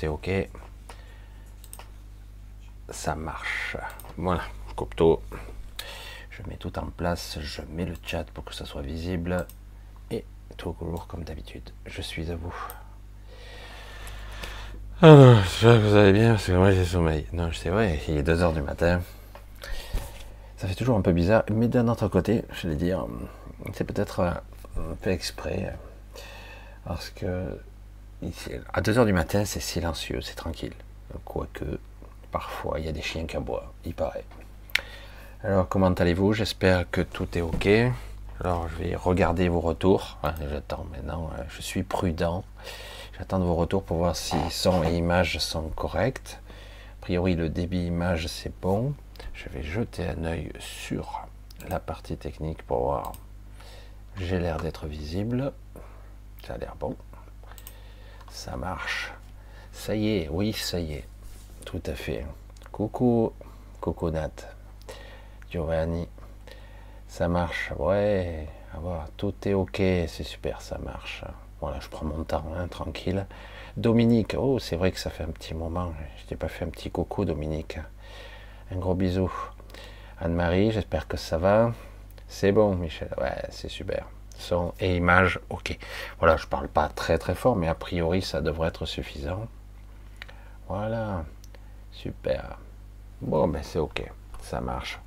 Tout ok. Ça marche. Voilà, Copto. Je mets tout en place. Je mets le chat pour que ça soit visible. Et tout court comme d'habitude. Je suis à vous. Alors, j'espère que vous allez bien parce que moi j'ai sommeil. Non, c'est vrai, il est 2h du matin. Ça fait toujours un peu bizarre. Mais d'un autre côté, je vais dire, c'est peut-être un peu exprès. Parce que à 2h du matin, c'est silencieux, c'est tranquille. Quoique, parfois, il y a des chiens qui aboient, il paraît. Alors, comment allez-vous? J'espère que tout est OK. Alors, je vais regarder vos retours. J'attends maintenant, euh, je suis prudent. J'attends vos retours pour voir si son et images sont corrects. A priori, le débit image, c'est bon. Je vais jeter un œil sur la partie technique pour voir. J'ai l'air d'être visible. Ça a l'air bon. Ça marche. Ça y est, oui, ça y est. Tout à fait. Coucou, Nat. Giovanni. Ça marche. Ouais, voir. tout est ok, c'est super, ça marche. Voilà, je prends mon temps, hein, tranquille. Dominique, oh, c'est vrai que ça fait un petit moment. Je t'ai pas fait un petit coucou, Dominique. Un gros bisou. Anne-Marie, j'espère que ça va. C'est bon, Michel. Ouais, c'est super son et images, ok. Voilà, je parle pas très très fort, mais a priori ça devrait être suffisant. Voilà, super. Bon, ben c'est ok, ça marche.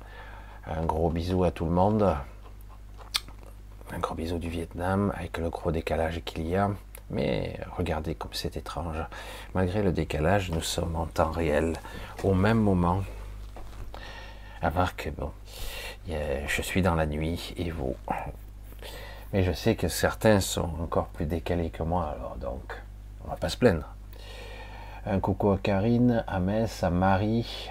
Un gros bisou à tout le monde. Un gros bisou du Vietnam avec le gros décalage qu'il y a. Mais regardez comme c'est étrange. Malgré le décalage, nous sommes en temps réel, au même moment. À voir que bon, je suis dans la nuit et vous, mais je sais que certains sont encore plus décalés que moi, alors donc, on va pas se plaindre. Un coucou à Karine, à Metz, à Marie,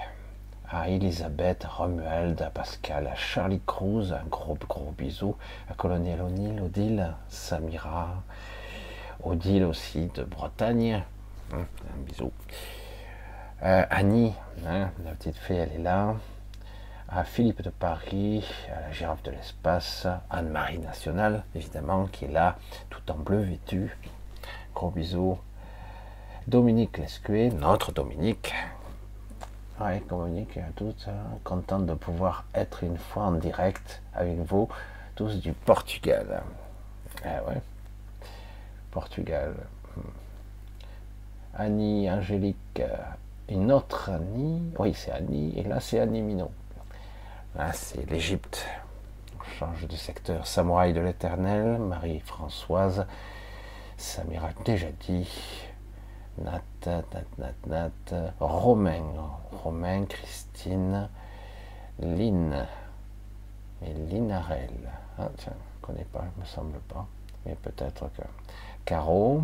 à Elisabeth, à Romuald, à Pascal, à Charlie Cruz, un gros gros bisou, à Colonel O'Neill, Odile, Samira, Odile aussi de Bretagne, hein, un bisou. Euh, Annie, hein, la petite fée, elle est là à Philippe de Paris, à la girafe de l'espace, Anne-Marie Nationale, évidemment, qui est là, tout en bleu vêtu. Gros bisous. Dominique Lescuet, notre Dominique. Ouais, Dominique, toute hein, contente de pouvoir être une fois en direct avec vous, tous du Portugal. Ah ouais, Portugal. Annie, Angélique, une autre Annie, oui c'est Annie, et là c'est Annie Minot. Ah, c'est l'Égypte. On change de secteur. Samouraï de l'éternel, Marie-Françoise, Samira déjà dit, Nat, Nat, Nat, Nat, Romain, Romain, Christine, Lynn, et Linarel. Ah, tiens, je ne connais pas, il me semble pas, mais peut-être que. Caro,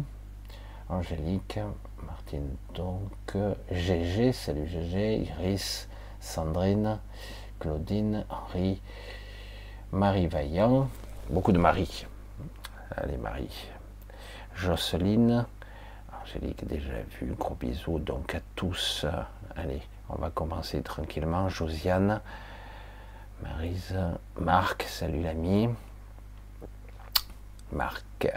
Angélique, Martine, donc, Gégé, salut Gégé, Iris, Sandrine, Claudine, Henri, Marie Vaillant, beaucoup de Marie. Allez, Marie. Jocelyne, Angélique, déjà vu, gros bisous donc à tous. Allez, on va commencer tranquillement. Josiane, Marise, Marc, salut l'ami. Marc,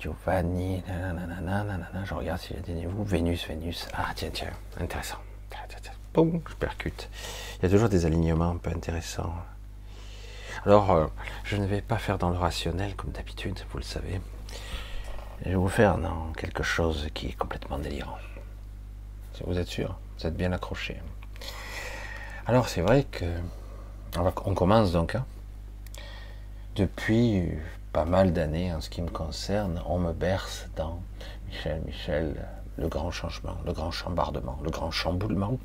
Giovanni, je regarde si j'ai des nouveaux. Vénus, Vénus. Ah, tiens, tiens, intéressant je percute. Il y a toujours des alignements un peu intéressants. Alors, euh, je ne vais pas faire dans le rationnel comme d'habitude, vous le savez. Je vais vous faire dans quelque chose qui est complètement délirant. Vous êtes sûr, vous êtes bien accroché. Alors, c'est vrai que on, commence donc. Hein. Depuis pas mal d'années, en ce qui me concerne, on me berce dans Michel, Michel, le grand changement, le grand chambardement, le grand chamboulement.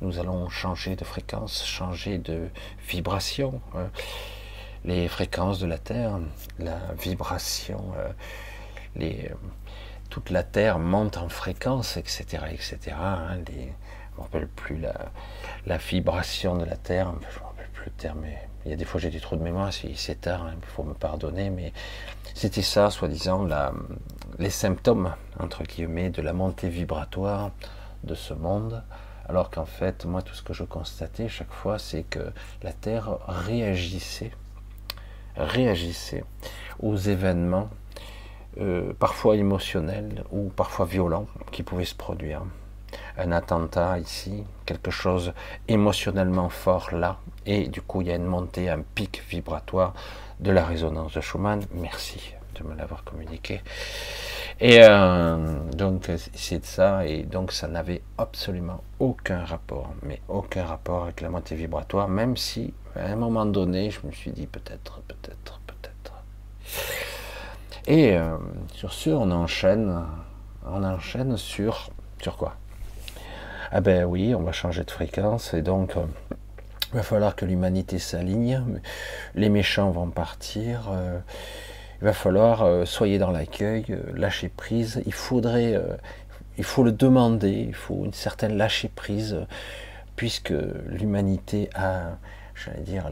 Nous allons changer de fréquence, changer de vibration. Hein. Les fréquences de la Terre, la vibration, euh, les, euh, toute la Terre monte en fréquence, etc. etc. Hein. je ne me rappelle plus la, la, vibration de la Terre, je ne me rappelle plus le terme, mais il y a des fois j'ai du trou de mémoire, c'est tard, hein, il faut me pardonner, mais c'était ça, soi-disant, les symptômes, entre guillemets, de la montée vibratoire de ce monde, alors qu'en fait, moi, tout ce que je constatais chaque fois, c'est que la Terre réagissait, réagissait aux événements euh, parfois émotionnel ou parfois violent qui pouvait se produire. Un attentat ici, quelque chose émotionnellement fort là, et du coup il y a une montée, un pic vibratoire de la résonance de Schumann. Merci de me l'avoir communiqué. Et euh, donc c'est de ça, et donc ça n'avait absolument aucun rapport, mais aucun rapport avec la montée vibratoire, même si à un moment donné je me suis dit peut-être, peut-être, peut-être. Et euh, sur ce, on enchaîne, on enchaîne sur sur quoi? Ah ben oui, on va changer de fréquence, et donc euh, il va falloir que l'humanité s'aligne, les méchants vont partir. Il va falloir, euh, soyez dans l'accueil, euh, lâcher prise. Il faudrait, euh, il faut le demander, il faut une certaine lâcher prise, puisque l'humanité a, j'allais dire,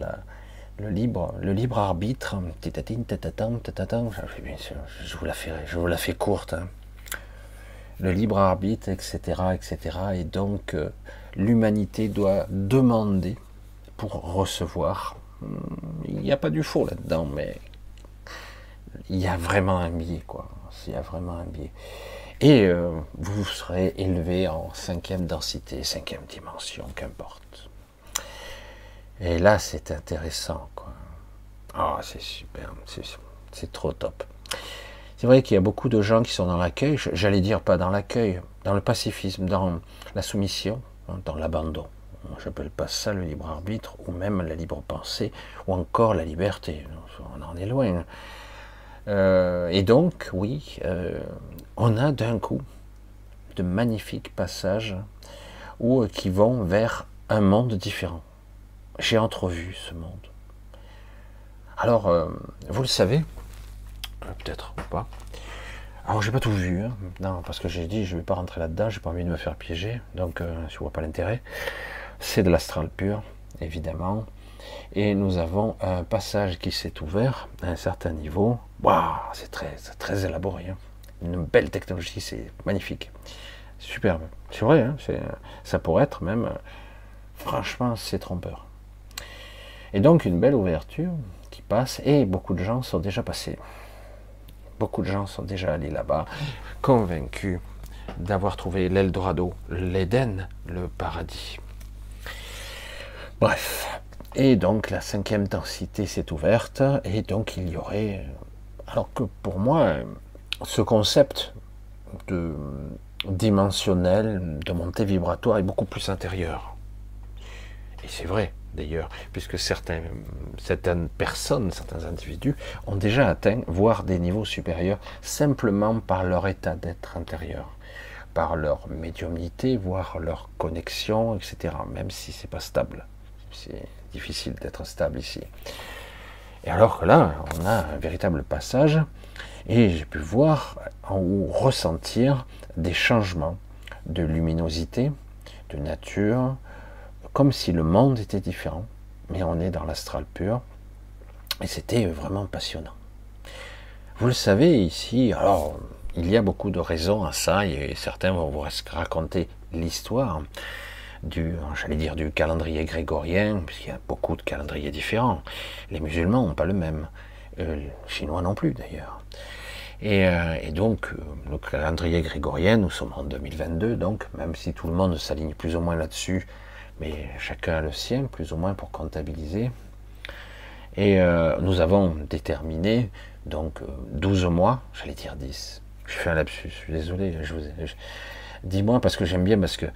le libre, le libre arbitre. Vous la fais, je vous la fais courte. Hein. Le libre arbitre, etc., etc. Et donc, l'humanité doit demander pour recevoir. Hmm, il n'y a pas du faux là-dedans, mais il y a vraiment un biais, quoi. Il y a vraiment un biais. Et euh, vous serez élevé en cinquième densité, cinquième dimension, qu'importe. Et là, c'est intéressant, quoi. Ah, c'est super, c'est trop top. C'est vrai qu'il y a beaucoup de gens qui sont dans l'accueil, j'allais dire pas dans l'accueil, dans le pacifisme, dans la soumission, hein, dans l'abandon. J'appelle pas ça le libre arbitre, ou même la libre pensée, ou encore la liberté. On en est loin. Euh, et donc, oui, euh, on a d'un coup de magnifiques passages euh, qui vont vers un monde différent. J'ai entrevu ce monde. Alors, vous le savez, peut-être ou pas. Alors, j'ai pas tout vu, hein. non, parce que j'ai dit, je vais pas rentrer là-dedans, j'ai pas envie de me faire piéger, donc je vois pas l'intérêt. C'est de l'astral pur, évidemment. Et nous avons un passage qui s'est ouvert à un certain niveau. Waouh, c'est très, élaboré. Hein. Une belle technologie, c'est magnifique. Superbe. C'est vrai, hein, ça pourrait être même. Franchement, c'est trompeur. Et donc, une belle ouverture qui passe, et beaucoup de gens sont déjà passés. Beaucoup de gens sont déjà allés là-bas, convaincus d'avoir trouvé l'Eldorado, l'Éden, le paradis. Bref, et donc la cinquième densité s'est ouverte, et donc il y aurait... Alors que pour moi, ce concept de dimensionnel, de montée vibratoire est beaucoup plus intérieur. Et c'est vrai, d'ailleurs, puisque certaines personnes, certains individus ont déjà atteint, voire des niveaux supérieurs, simplement par leur état d'être intérieur, par leur médiumnité, voire leur connexion, etc., même si c'est pas stable. C'est difficile d'être stable ici. Et alors que là, on a un véritable passage, et j'ai pu voir ou ressentir des changements de luminosité, de nature, comme si le monde était différent, mais on est dans l'astral pur, et c'était vraiment passionnant. Vous le savez ici, alors il y a beaucoup de raisons à ça, et certains vont vous raconter l'histoire, du, j'allais dire, du calendrier grégorien, puisqu'il y a beaucoup de calendriers différents. Les musulmans n'ont pas le même, euh, les chinois non plus d'ailleurs. Et, euh, donc, euh, le calendrier grégorien, nous sommes en 2022, donc même si tout le monde s'aligne plus ou moins là-dessus, mais chacun a le sien, plus ou moins pour comptabiliser. Et nous avons déterminé donc 12 mois, j'allais dire 10. Je fais un lapsus, je suis désolé, je vous ai, Dis-moi, parce que j'aime bien, parce que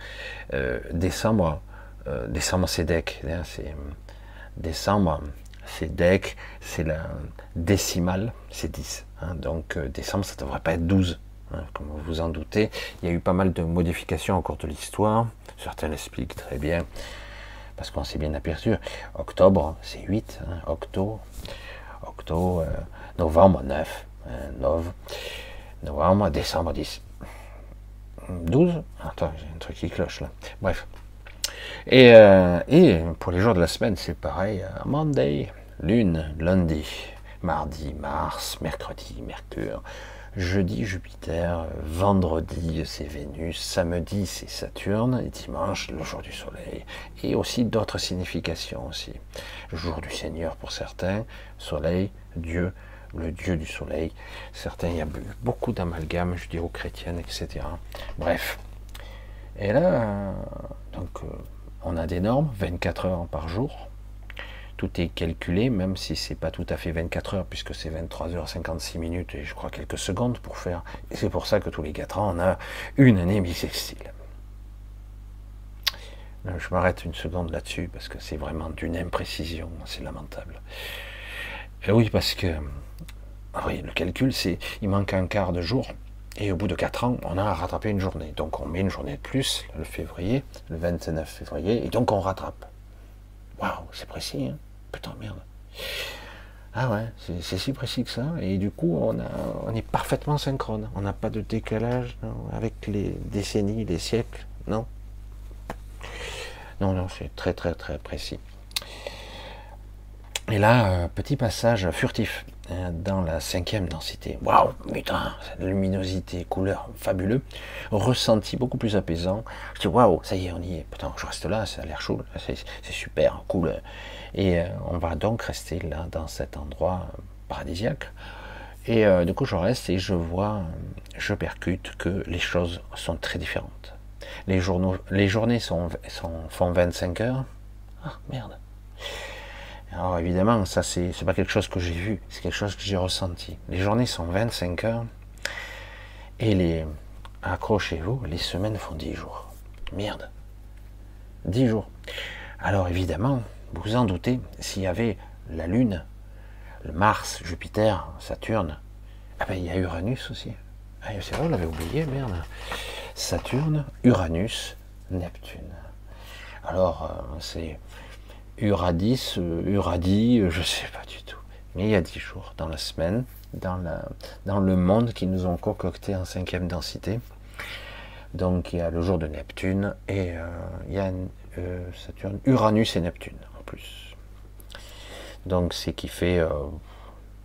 euh, décembre, euh, décembre c'est DEC, hein, c'est décembre, c'est DEC, c'est la décimale, c'est 10. Hein, donc euh, décembre, ça ne devrait pas être 12, hein, comme vous vous en doutez. Il y a eu pas mal de modifications au cours de l'histoire, certains l'expliquent très bien, parce qu'on s'est bien aperçu. Octobre, c'est 8, octobre, octobre, novembre, 9, novembre, décembre, 10. 12 Attends, j'ai un truc qui cloche là. Bref. Et, euh, et pour les jours de la semaine, c'est pareil. Euh, Monday, Lune, lundi, mardi, Mars, mercredi, Mercure, jeudi, Jupiter, vendredi, c'est Vénus, samedi, c'est Saturne, et dimanche, le jour du Soleil. Et aussi d'autres significations aussi. Jour du Seigneur pour certains, Soleil, Dieu, le dieu du soleil. Certains, y a beaucoup d'amalgames judéo-chrétiennes, etc. Bref. Et là, donc, euh, on a des normes, 24 heures par jour. Tout est calculé, même si c'est pas tout à fait 24 heures, puisque c'est 23 heures 56 minutes et je crois quelques secondes pour faire. Et c'est pour ça que tous les 4 ans, on a une année bissextile. Je m'arrête une seconde là-dessus parce que c'est vraiment d'une imprécision, c'est lamentable. Et oui, parce que ah oui, le calcul, c'est il manque un quart de jour et au bout de 4 ans, on a rattrapé une journée. Donc on met une journée de plus, le février, le 29 février, et donc on rattrape. Waouh, c'est précis, hein Putain, merde. Ah ouais, c'est si précis que ça. Et du coup, on, est parfaitement synchrone. On n'a pas de décalage avec les décennies, les siècles. Non. Non, non, c'est très, très, très précis. Et là, euh, petit passage furtif hein, dans la cinquième densité. Waouh, putain, luminosité, couleur fabuleux, ressenti beaucoup plus apaisant. Je dis waouh, ça y est, on y est. Putain, je reste là, ça a l'air chaud, c'est super, cool. Et euh, on va donc rester là, dans cet endroit paradisiaque. Et euh, du coup, je reste et je vois, je percute que les choses sont très différentes. Les journées sont, sont, font 25 heures. Ah, merde. Alors évidemment, ça c'est pas quelque chose que j'ai vu, c'est quelque chose que j'ai ressenti. Les journées sont 25 heures et les accrochez-vous, les semaines font 10 jours. Merde. 10 jours. Alors évidemment, vous vous en doutez, s'il y avait la Lune, le Mars, Jupiter, Saturne, ah ben il y a Uranus aussi. Ah, c'est vrai, on l'avait oublié, merde. Saturne, Uranus, Neptune. Alors, euh, c'est Uradis, euh, Uradi, euh, je ne sais pas du tout. Mais il y a dix jours dans la semaine, dans, le monde qui nous ont concocté en cinquième densité. Donc il y a le jour de Neptune et euh, il y a Saturne, Uranus et Neptune en plus. Donc c'est qui fait euh,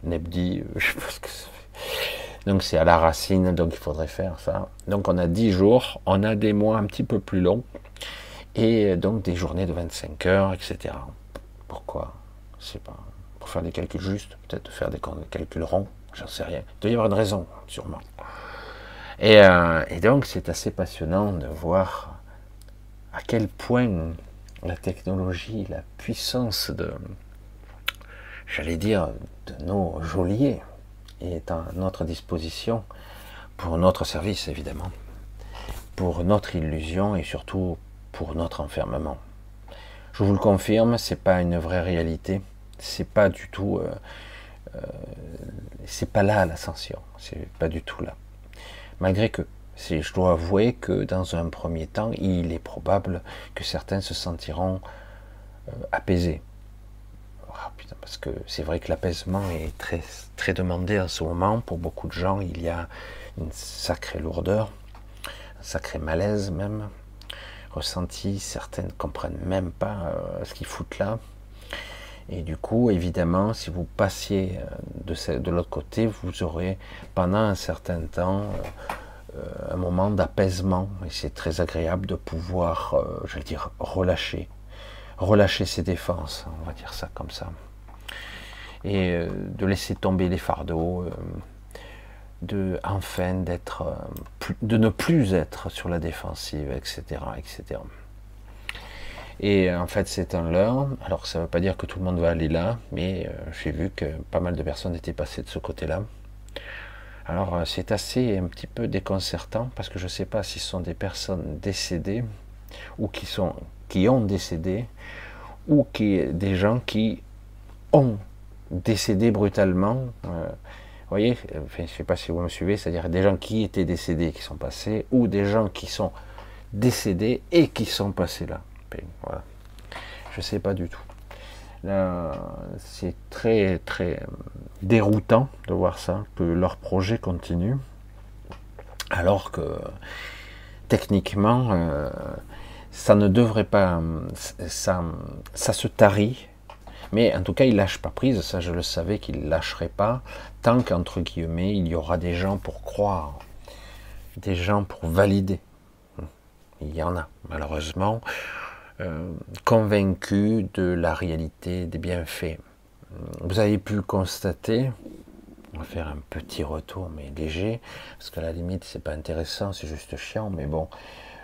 Nebdi, je sais pas ce que ça. Donc c'est à la racine, donc il faudrait faire ça. Donc on a dix jours, on a des mois un petit peu plus longs et donc des journées de 25 heures, etc. Pourquoi? Je pas. Pour faire des calculs justes, peut-être faire des calculs ronds, j'en sais rien. Il doit y avoir une raison, sûrement. Et, euh, et donc c'est assez passionnant de voir à quel point la technologie, la puissance de, j'allais dire, de nos geôliers est à notre disposition pour notre service, évidemment, pour notre illusion et surtout pour notre enfermement. Je vous le confirme, c'est pas une vraie réalité. C'est pas du tout. Euh, euh, c'est pas là l'ascension. C'est pas du tout là. Malgré que, je dois avouer que dans un premier temps, il est probable que certains se sentiront euh, apaisés. Ah, parce que c'est vrai que l'apaisement est très, très demandé en ce moment. Pour beaucoup de gens, il y a une sacrée lourdeur, un sacré malaise même ressenti, certaines comprennent même pas euh, ce qu'ils foutent là. Et du coup, évidemment, si vous passiez euh, de, de l'autre côté, vous aurez pendant un certain temps euh, un moment d'apaisement. Et c'est très agréable de pouvoir, je vais dire, relâcher. Relâcher ses défenses, on va dire ça comme ça. Et de laisser tomber les fardeaux, de enfin d'être, euh, de ne plus être sur la défensive, etc., etc. Et en fait, c'est un leurre. Alors, ça ne veut pas dire que tout le monde va aller là, mais euh, j'ai vu que pas mal de personnes étaient passées de ce côté-là. Alors, euh, c'est assez un petit peu déconcertant parce que je ne sais pas si ce sont des personnes décédées ou qui sont qui ont décédé ou qui des gens qui ont décédé brutalement voyez, je ne sais pas si vous me suivez, c'est-à-dire des gens qui étaient décédés, qui sont passés, ou des gens qui sont décédés et qui sont passés là. Je ne sais pas du tout. C'est très très déroutant de voir ça, que leur projet continue, alors que techniquement, euh, ça ne devrait pas, ça, ça se tarit mais en tout cas, il lâche pas prise, ça je le savais qu'il ne lâcherait pas, tant qu'entre guillemets, il y aura des gens pour croire, des gens pour valider. Il y en a, malheureusement, euh, convaincus de la réalité des bienfaits. Vous avez pu constater, On va faire un petit retour, mais léger, parce qu'à la limite, c'est pas intéressant, c'est juste chiant, mais bon.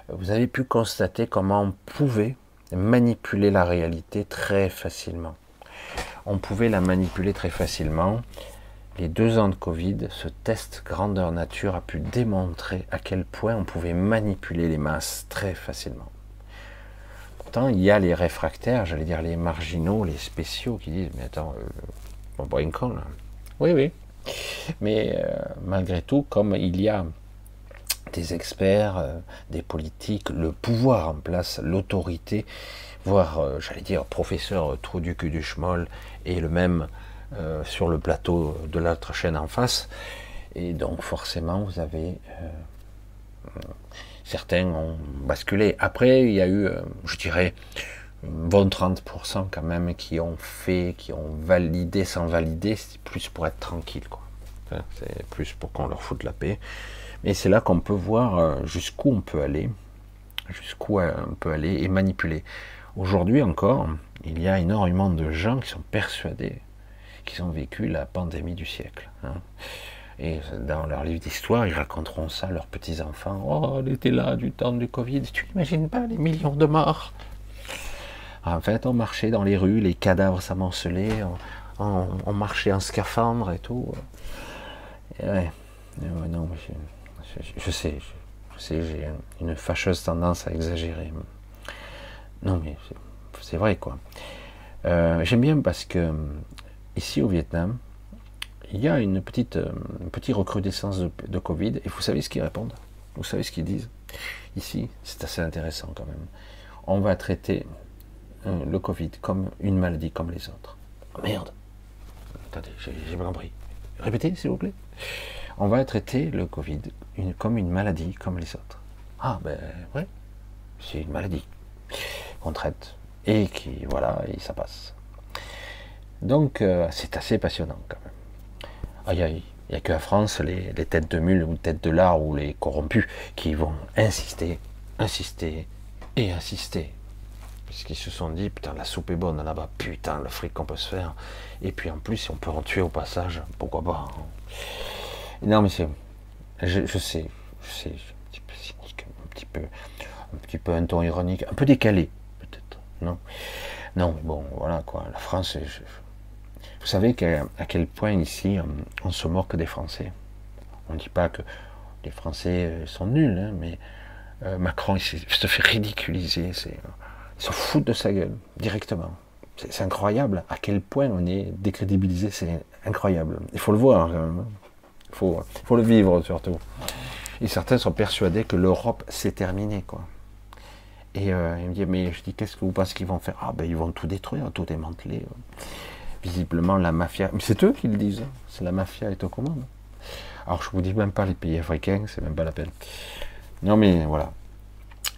Vous avez pu constater comment on pouvait manipuler la réalité très facilement. On pouvait la manipuler très facilement. Les deux ans de Covid, ce test grandeur nature a pu démontrer à quel point on pouvait manipuler les masses très facilement. Pourtant, il y a les réfractaires, j'allais dire les marginaux, les spéciaux qui disent Mais attends, euh, on boit une con là. Oui, oui. Mais euh, malgré tout, comme il y a des experts, euh, des politiques, le pouvoir en place, l'autorité, voire, euh, j'allais dire, professeur trou du cul du schmoll, et le même euh, sur le plateau de l'autre chaîne en face. Et donc forcément, vous avez... certains ont basculé. Après, il y a eu, je dirais, bon 30% quand même qui ont fait, qui ont validé sans valider, c'est plus pour être tranquille. Quoi. c'est plus pour qu'on leur foute la paix. Et c'est là qu'on peut voir euh, jusqu'où on peut aller, jusqu'où euh, on peut aller et manipuler. Aujourd'hui encore, il y a énormément de gens qui sont persuadés qu'ils ont vécu la pandémie du siècle. Hein. Et dans leur livre d'histoire, ils raconteront ça à leurs petits-enfants. Oh, on était là du temps du Covid. Tu n'imagines pas les millions de morts? En fait, on marchait dans les rues, les cadavres s'amoncelaient, on, marchait en scaphandre et tout. Ouais. non, je, sais, je, sais, j'ai une fâcheuse tendance à exagérer. Non, mais c'est vrai, quoi. Euh, j'aime bien parce que ici au Vietnam, il y a une petite, petite recrudescence de, Covid, et vous savez ce qu'ils répondent? Vous savez ce qu'ils disent? Ici, c'est assez intéressant quand même. On va traiter euh, le Covid comme une maladie comme les autres. Oh, merde Attendez, j'ai pas compris. Répétez, s'il vous plaît on va traiter le Covid comme une maladie comme les autres. Ah ben oui, c'est une maladie qu'on traite et qui voilà et ça passe. Donc euh, c'est assez passionnant quand même. Aïe aïe, il n'y a que la France, les, têtes de mule ou têtes de lard ou les corrompus qui vont insister, insister et insister. Puisqu'ils se sont dit, putain, la soupe est bonne là-bas, putain, le fric qu'on peut se faire. Et puis en plus, on peut en tuer au passage, pourquoi pas. Hein. Non, mais c'est. Je, sais, je sais, un petit peu cynique, un petit peu, un ton ironique, un peu décalé, peut-être. Non, non, mais bon, voilà quoi. La France, vous savez à quel point ici on se moque des Français. On ne dit pas que les Français euh, sont nuls, hein, mais euh, Macron il se fait ridiculiser, c'est, il se fout de sa gueule directement. C'est, incroyable à quel point on est décrédibilisé, c'est incroyable. Il faut le voir. Hein faut, faut le vivre surtout. Et certains sont persuadés que l'Europe c'est terminé, quoi. Et euh, il me dit, mais je dis, qu'est-ce que vous pensez qu'ils vont faire? Ah ben ils vont tout détruire, tout démanteler. Visiblement la mafia, mais c'est eux qui le disent, hein. c'est la mafia est aux commandes. Alors je vous dis même pas les pays africains, c'est même pas la peine. Non mais voilà.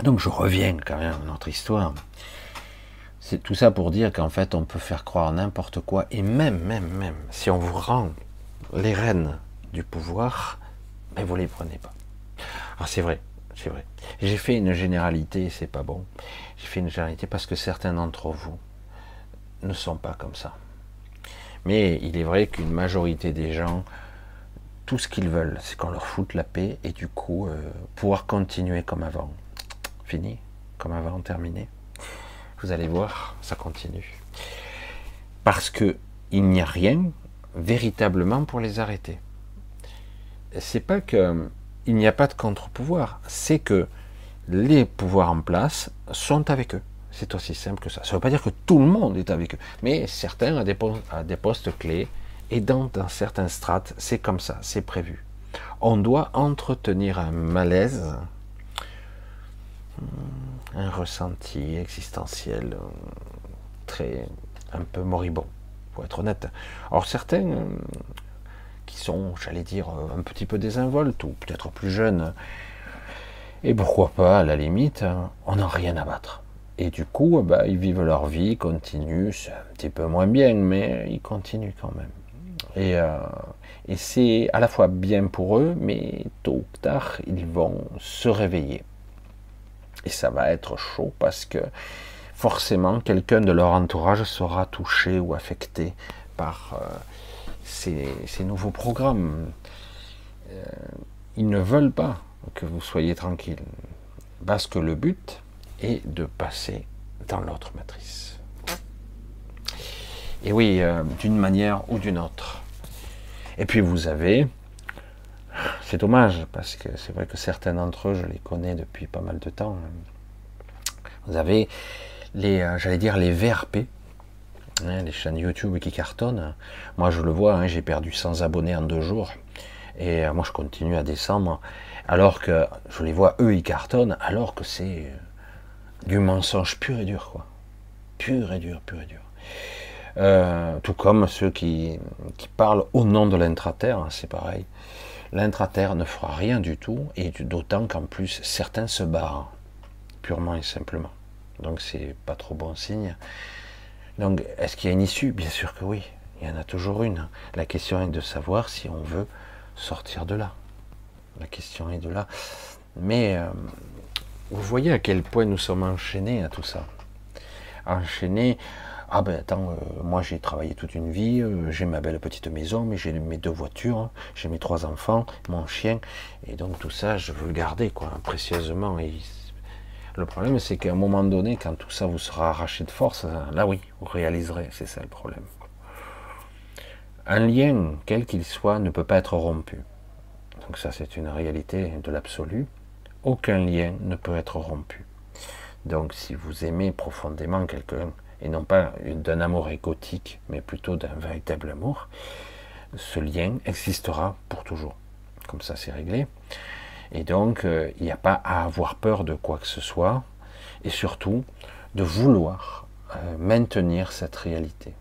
Donc je reviens quand même à notre histoire. C'est tout ça pour dire qu'en fait on peut faire croire n'importe quoi et même, même, même, si on vous rend les rênes du pouvoir, mais vous les prenez pas. Alors c'est vrai, c'est vrai. J'ai fait une généralité, c'est pas bon. J'ai fait une généralité parce que certains d'entre vous ne sont pas comme ça. Mais il est vrai qu'une majorité des gens, tout ce qu'ils veulent, c'est qu'on leur foute la paix et du coup euh, pouvoir continuer comme avant. Fini, comme avant, terminé. Vous allez voir, ça continue. Parce que il n'y a rien véritablement pour les arrêter c'est pas que il n'y a pas de contre-pouvoir, c'est que les pouvoirs en place sont avec eux. C'est aussi simple que ça. Ça ne veut pas dire que tout le monde est avec eux, mais certains ont des, postes, clés, et dans, certains strates, c'est comme ça, c'est prévu. On doit entretenir un malaise, un ressenti existentiel très un peu moribond, pour être honnête. Alors certains qui sont, j'allais dire, un petit peu désinvoltes ou peut-être plus jeunes. Et pourquoi pas, à la limite, on n'a rien à battre. Et du coup, bah, ils vivent leur vie, ils continuent, c'est un petit peu moins bien, mais ils continuent quand même. Et, euh, et c'est à la fois bien pour eux, mais tôt ou tard, ils vont se réveiller. Et ça va être chaud parce que forcément, quelqu'un de leur entourage sera touché ou affecté par, euh, ces, nouveaux programmes. Euh, ils ne veulent pas que vous soyez tranquille. Parce que le but est de passer dans l'autre matrice. Et oui, euh, d'une manière ou d'une autre. Et puis vous avez, c'est dommage, parce que c'est vrai que certains d'entre eux, je les connais depuis pas mal de temps. Vous avez les, euh, j'allais dire, les VRP, hein, les chaînes YouTube qui cartonnent. Moi, je le vois, hein, j'ai perdu 100 abonnés en deux jours. Et euh, moi, je continue à descendre. Alors que je les vois, eux, ils cartonnent, alors que c'est euh, du mensonge pur et dur, quoi. Pur et dur, pur et dur. tout comme ceux qui, qui parlent au nom de l'intraterre, hein, c'est pareil. L'intraterre ne fera rien du tout, et d'autant qu'en plus, certains se barrent, purement et simplement. Donc c'est pas trop bon signe. Donc est-ce qu'il y a une issue? Bien sûr que oui, il y en a toujours une. La question est de savoir si on veut sortir de là. La question est de là. Mais euh, vous voyez à quel point nous sommes enchaînés à tout ça. Enchaînés. Ah ben attends, euh, moi j'ai travaillé toute une vie, euh, j'ai ma belle petite maison, mais j'ai mes deux voitures, j'ai mes trois enfants, mon chien, et donc tout ça je veux le garder quoi, précieusement. Le problème, c'est qu'à un moment donné, quand tout ça vous sera arraché de force, là oui, vous réaliserez, c'est ça le problème. Un lien, quel qu'il soit, ne peut pas être rompu. Donc ça, c'est une réalité de l'absolu. Aucun lien ne peut être rompu. Donc si vous aimez profondément quelqu'un, et non pas d'un amour égotique, mais plutôt d'un véritable amour, ce lien existera pour toujours. Comme ça, c'est réglé. Et donc, euh, il n'y a pas à avoir peur de quoi que ce soit, et surtout de vouloir euh, maintenir cette réalité.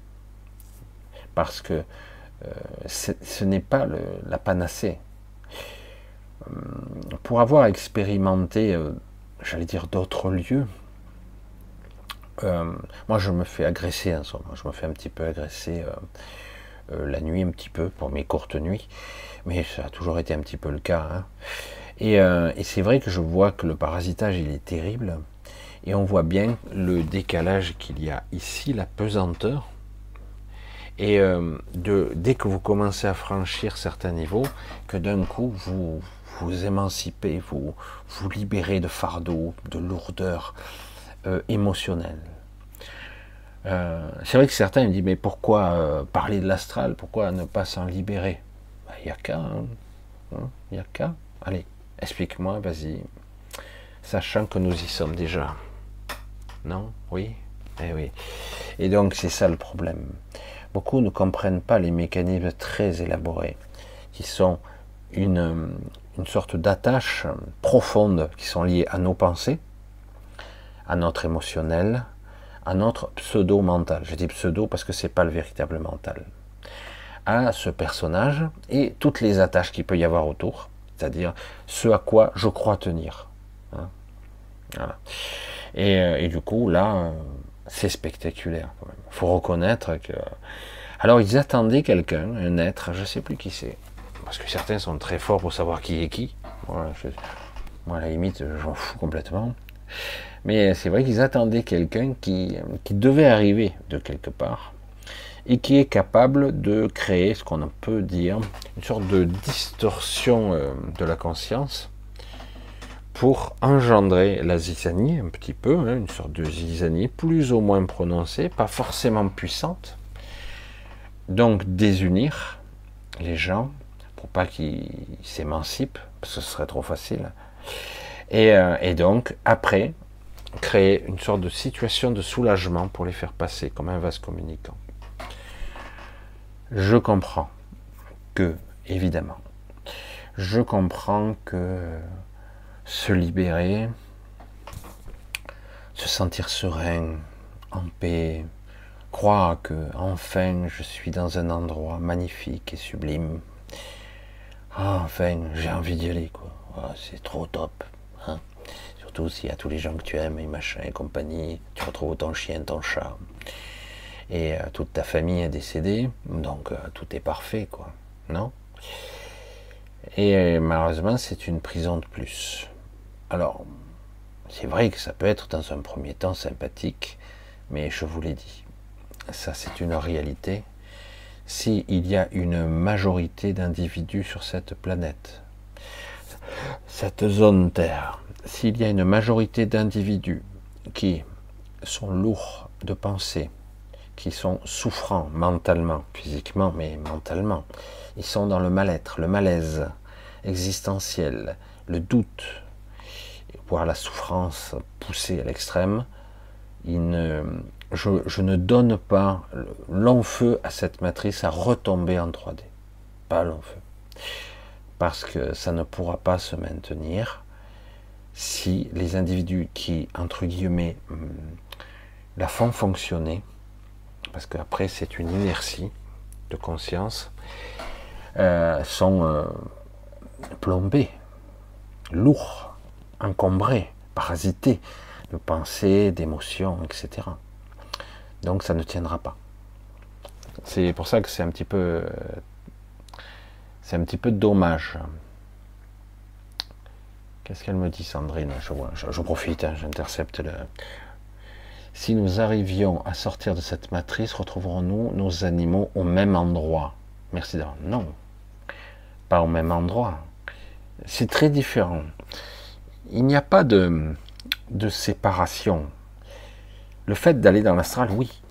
Parce que euh, ce n'est pas la panacée. Pour avoir expérimenté, j'allais dire, d'autres lieux, moi je me fais agresser en ce je me fais un petit peu agresser la nuit, un petit peu, pour mes courtes nuits, mais ça a toujours été un petit peu le cas. Hein. Euh, et, c'est vrai que je vois que le parasitage, il est terrible. Et on voit bien le décalage qu'il y a ici, la pesanteur. Et euh, dès que vous commencez à franchir certains niveaux, que d'un coup, vous vous émancipez, vous vous libérez de fardeau, de lourdeur euh, émotionnelle. c'est vrai que certains me disent, mais pourquoi parler de l'astral? Pourquoi ne pas s'en libérer? Ben, Il n'y a qu'à. Hein. Hein, il n'y a qu'à. Allez, Explique-moi, vas-y. Sachant que nous y sommes déjà. Non? Oui? Eh oui. Et donc c'est ça le problème. Beaucoup ne comprennent pas les mécanismes très élaborés, qui sont une, une sorte d'attache profonde, qui sont liées à nos pensées, à notre émotionnel, à notre pseudo-mental. Je dis pseudo parce que c'est pas le véritable mental. À ce personnage et toutes les attaches qu'il peut y avoir autour c'est-à-dire ce à quoi je crois tenir. Hein. Euh, et, du coup, là, euh, c'est spectaculaire. Il faut reconnaître que. Alors, ils attendaient quelqu'un, un être, je ne sais plus qui c'est, parce que certains sont très forts pour savoir qui est qui. moi, à la limite, j'en fous complètement. Mais c'est vrai qu'ils attendaient quelqu'un qui, qui devait arriver de quelque part et qui est capable de créer ce qu'on peut dire une sorte de distorsion euh, de la conscience pour engendrer la zizanie un petit peu, hein, une sorte de zizanie plus ou moins prononcée, pas forcément puissante. Donc désunir les gens pas qu'ils s'émancipent, ce serait trop facile. Euh, et, donc après créer une sorte de situation de soulagement pour les faire passer comme un vase communicant. Je comprends que, évidemment, je comprends que se libérer, se sentir serein, en paix, croire que enfin je suis dans un endroit magnifique et sublime. Ah, enfin, j'ai envie d'y aller, quoi. Ah, c'est trop top. Hein. Surtout s'il y a tous les gens que tu aimes et machin et compagnie, tu retrouves ton chien, ton chat et euh, toute ta famille est décédée, donc euh, tout est parfait, quoi. Non? Et euh, malheureusement, c'est une prison de plus. Alors, c'est vrai que ça peut être dans un premier temps sympathique, mais je vous l'ai dit, ça c'est une réalité. S'il y a une majorité d'individus sur cette planète, cette zone Terre, s'il y a une majorité d'individus qui sont lourds de pensée, qui sont souffrants mentalement, physiquement, mais mentalement, ils sont dans le mal-être, le malaise existentiel, le doute, voire la souffrance poussée à l'extrême, je, ne donne pas long feu à cette matrice à retomber en 3D. Pas long feu. Parce que ça ne pourra pas se maintenir si les individus qui, entre guillemets, hum, la font fonctionner, parce qu'après c'est une inertie de conscience, euh, sont euh, plombés, lourds, encombrés, parasités de pensées, d'émotions, etc. Donc ça ne tiendra pas. C'est pour ça que c'est un petit peu, c'est un petit peu dommage. Qu'est-ce qu'elle me dit, Sandrine? Je, vois, je, profite, hein, j'intercepte le. Si nous arrivions à sortir de cette matrice, retrouverons-nous nos animaux au même endroit? Merci d'avoir. Non, pas au même endroit. C'est très différent. Il n'y a pas de, de séparation. Le fait d'aller dans l'astral, oui.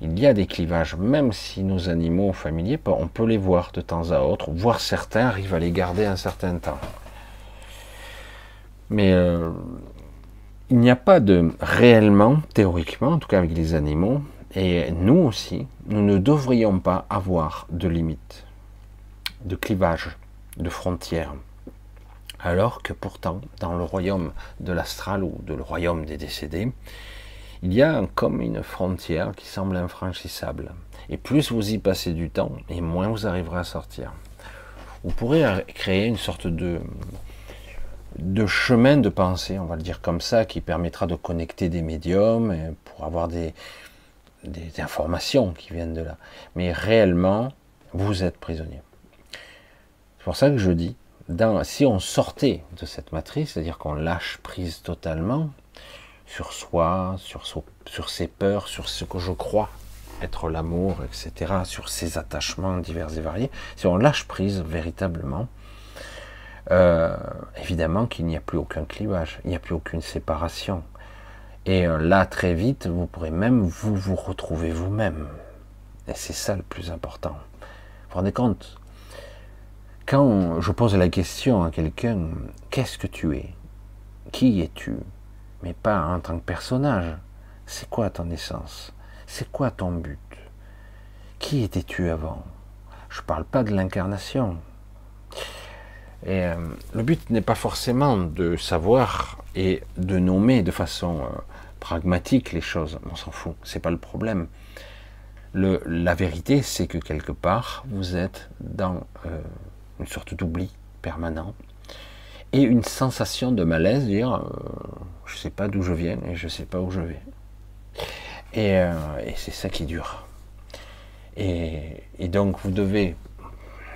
Il y a des clivages, même si nos animaux familiers, on peut les voir de temps à autre, voire certains arrivent à les garder un certain temps. Mais euh, il n'y a pas de réellement, théoriquement, en tout cas avec les animaux, et nous aussi, nous ne devrions pas avoir de limites, de clivages, de frontières. Alors que pourtant, dans le royaume de l'astral ou de le royaume des décédés, il y a comme une frontière qui semble infranchissable. Et plus vous y passez du temps, et moins vous arriverez à sortir. Vous pourrez créer une sorte de, de chemin de pensée, on va le dire comme ça, qui permettra de connecter des médiums pour avoir des, des informations qui viennent de là. Mais réellement, vous êtes prisonnier. C'est pour ça que je dis, si on sortait de cette matrice, c'est-à-dire qu'on lâche prise totalement sur soi, sur, ses peurs, sur ce que je crois être l'amour, etc., sur ses attachements divers et variés, si on lâche prise véritablement, euh, évidemment qu'il n'y a plus aucun clivage, il n'y a plus aucune séparation. Et euh, là, très vite, vous pourrez même vous vous retrouver vous-même. Et c'est ça le plus important. Vous vous rendez compte? Quand je pose la question à quelqu'un, qu'est-ce que tu es? Qui es-tu? Mais pas en tant que personnage. C'est quoi ton essence? C'est quoi ton but? Qui étais-tu avant? Je ne parle pas de l'incarnation. Et euh, le but n'est pas forcément de savoir et de nommer de façon euh, pragmatique les choses. On s'en fout, c'est pas le problème. La vérité, c'est que quelque part, vous êtes dans euh, une sorte d'oubli permanent, et une sensation de malaise, dire euh, je ne sais pas d'où je viens et je ne sais pas où je vais. Et, euh, c'est ça qui dure. Et, donc vous devez,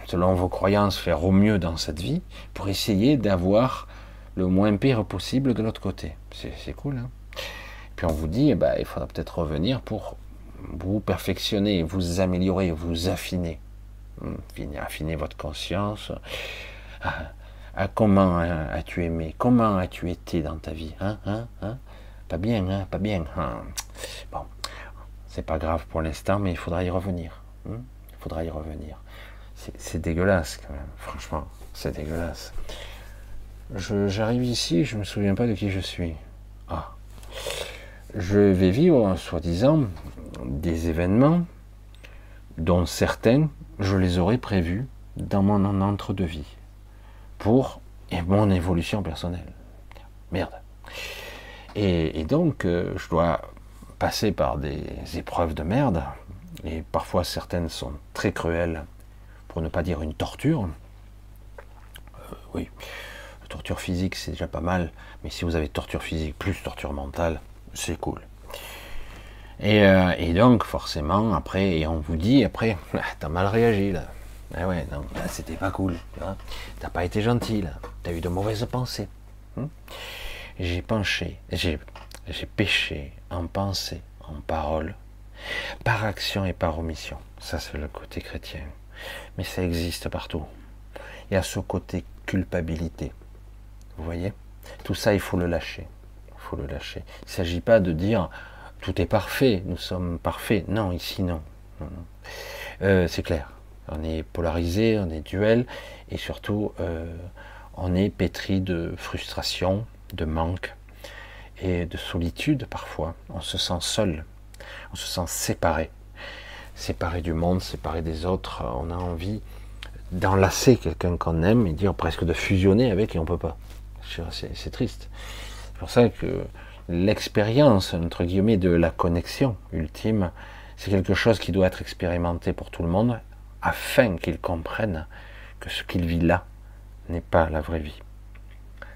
selon vos croyances, faire au mieux dans cette vie pour essayer d'avoir le moins pire possible de l'autre côté. C'est cool. Hein Puis on vous dit, eh ben, il faudra peut-être revenir pour vous perfectionner, vous améliorer, vous affiner affiner votre conscience. Ah, comment as-tu aimé? Comment as-tu été dans ta vie? Hein, hein, hein? Pas bien, hein Pas bien. Bon, c'est pas grave pour l'instant, mais il faudra y revenir. Il faudra y revenir. C'est dégueulasse quand même, franchement, c'est dégueulasse. J'arrive ici, je me souviens pas de qui je suis. Ah, je vais vivre, soi-disant, des événements dont certains je les aurais prévus dans mon entre-deux-vie pour mon évolution personnelle. Merde. Et, donc, euh, je dois passer par des épreuves de merde, et parfois certaines sont très cruelles, pour ne pas dire une torture. Euh, oui, torture physique c'est déjà pas mal, mais si vous avez torture physique plus torture mentale, c'est cool. Euh, et, donc, forcément, après, et on vous dit, après, t'as mal réagi, là. Ah ouais, non, c'était pas cool. T'as pas été gentil, là. T'as eu de mauvaises pensées. Hein. j'ai penché, j'ai, j'ai péché en pensée, en parole. Par action et par omission. Ça, c'est le côté chrétien. Mais ça existe partout. Il y a ce côté culpabilité. Vous voyez? Tout ça, il faut le lâcher. Il faut le lâcher. Il ne s'agit pas de dire tout est parfait, nous sommes parfaits. Non, ici, non. Euh, c'est clair. On est polarisé, on est duel, et surtout, euh, on est pétri de frustration, de manque et de solitude parfois. On se sent seul, on se sent séparé, séparé du monde, séparé des autres. On a envie d'enlacer quelqu'un qu'on aime et dire presque de fusionner avec et on peut pas. C'est triste. C'est pour ça que l'expérience, entre guillemets, de la connexion ultime, c'est quelque chose qui doit être expérimenté pour tout le monde afin qu'ils comprennent que ce qu'il vit là n'est pas la vraie vie.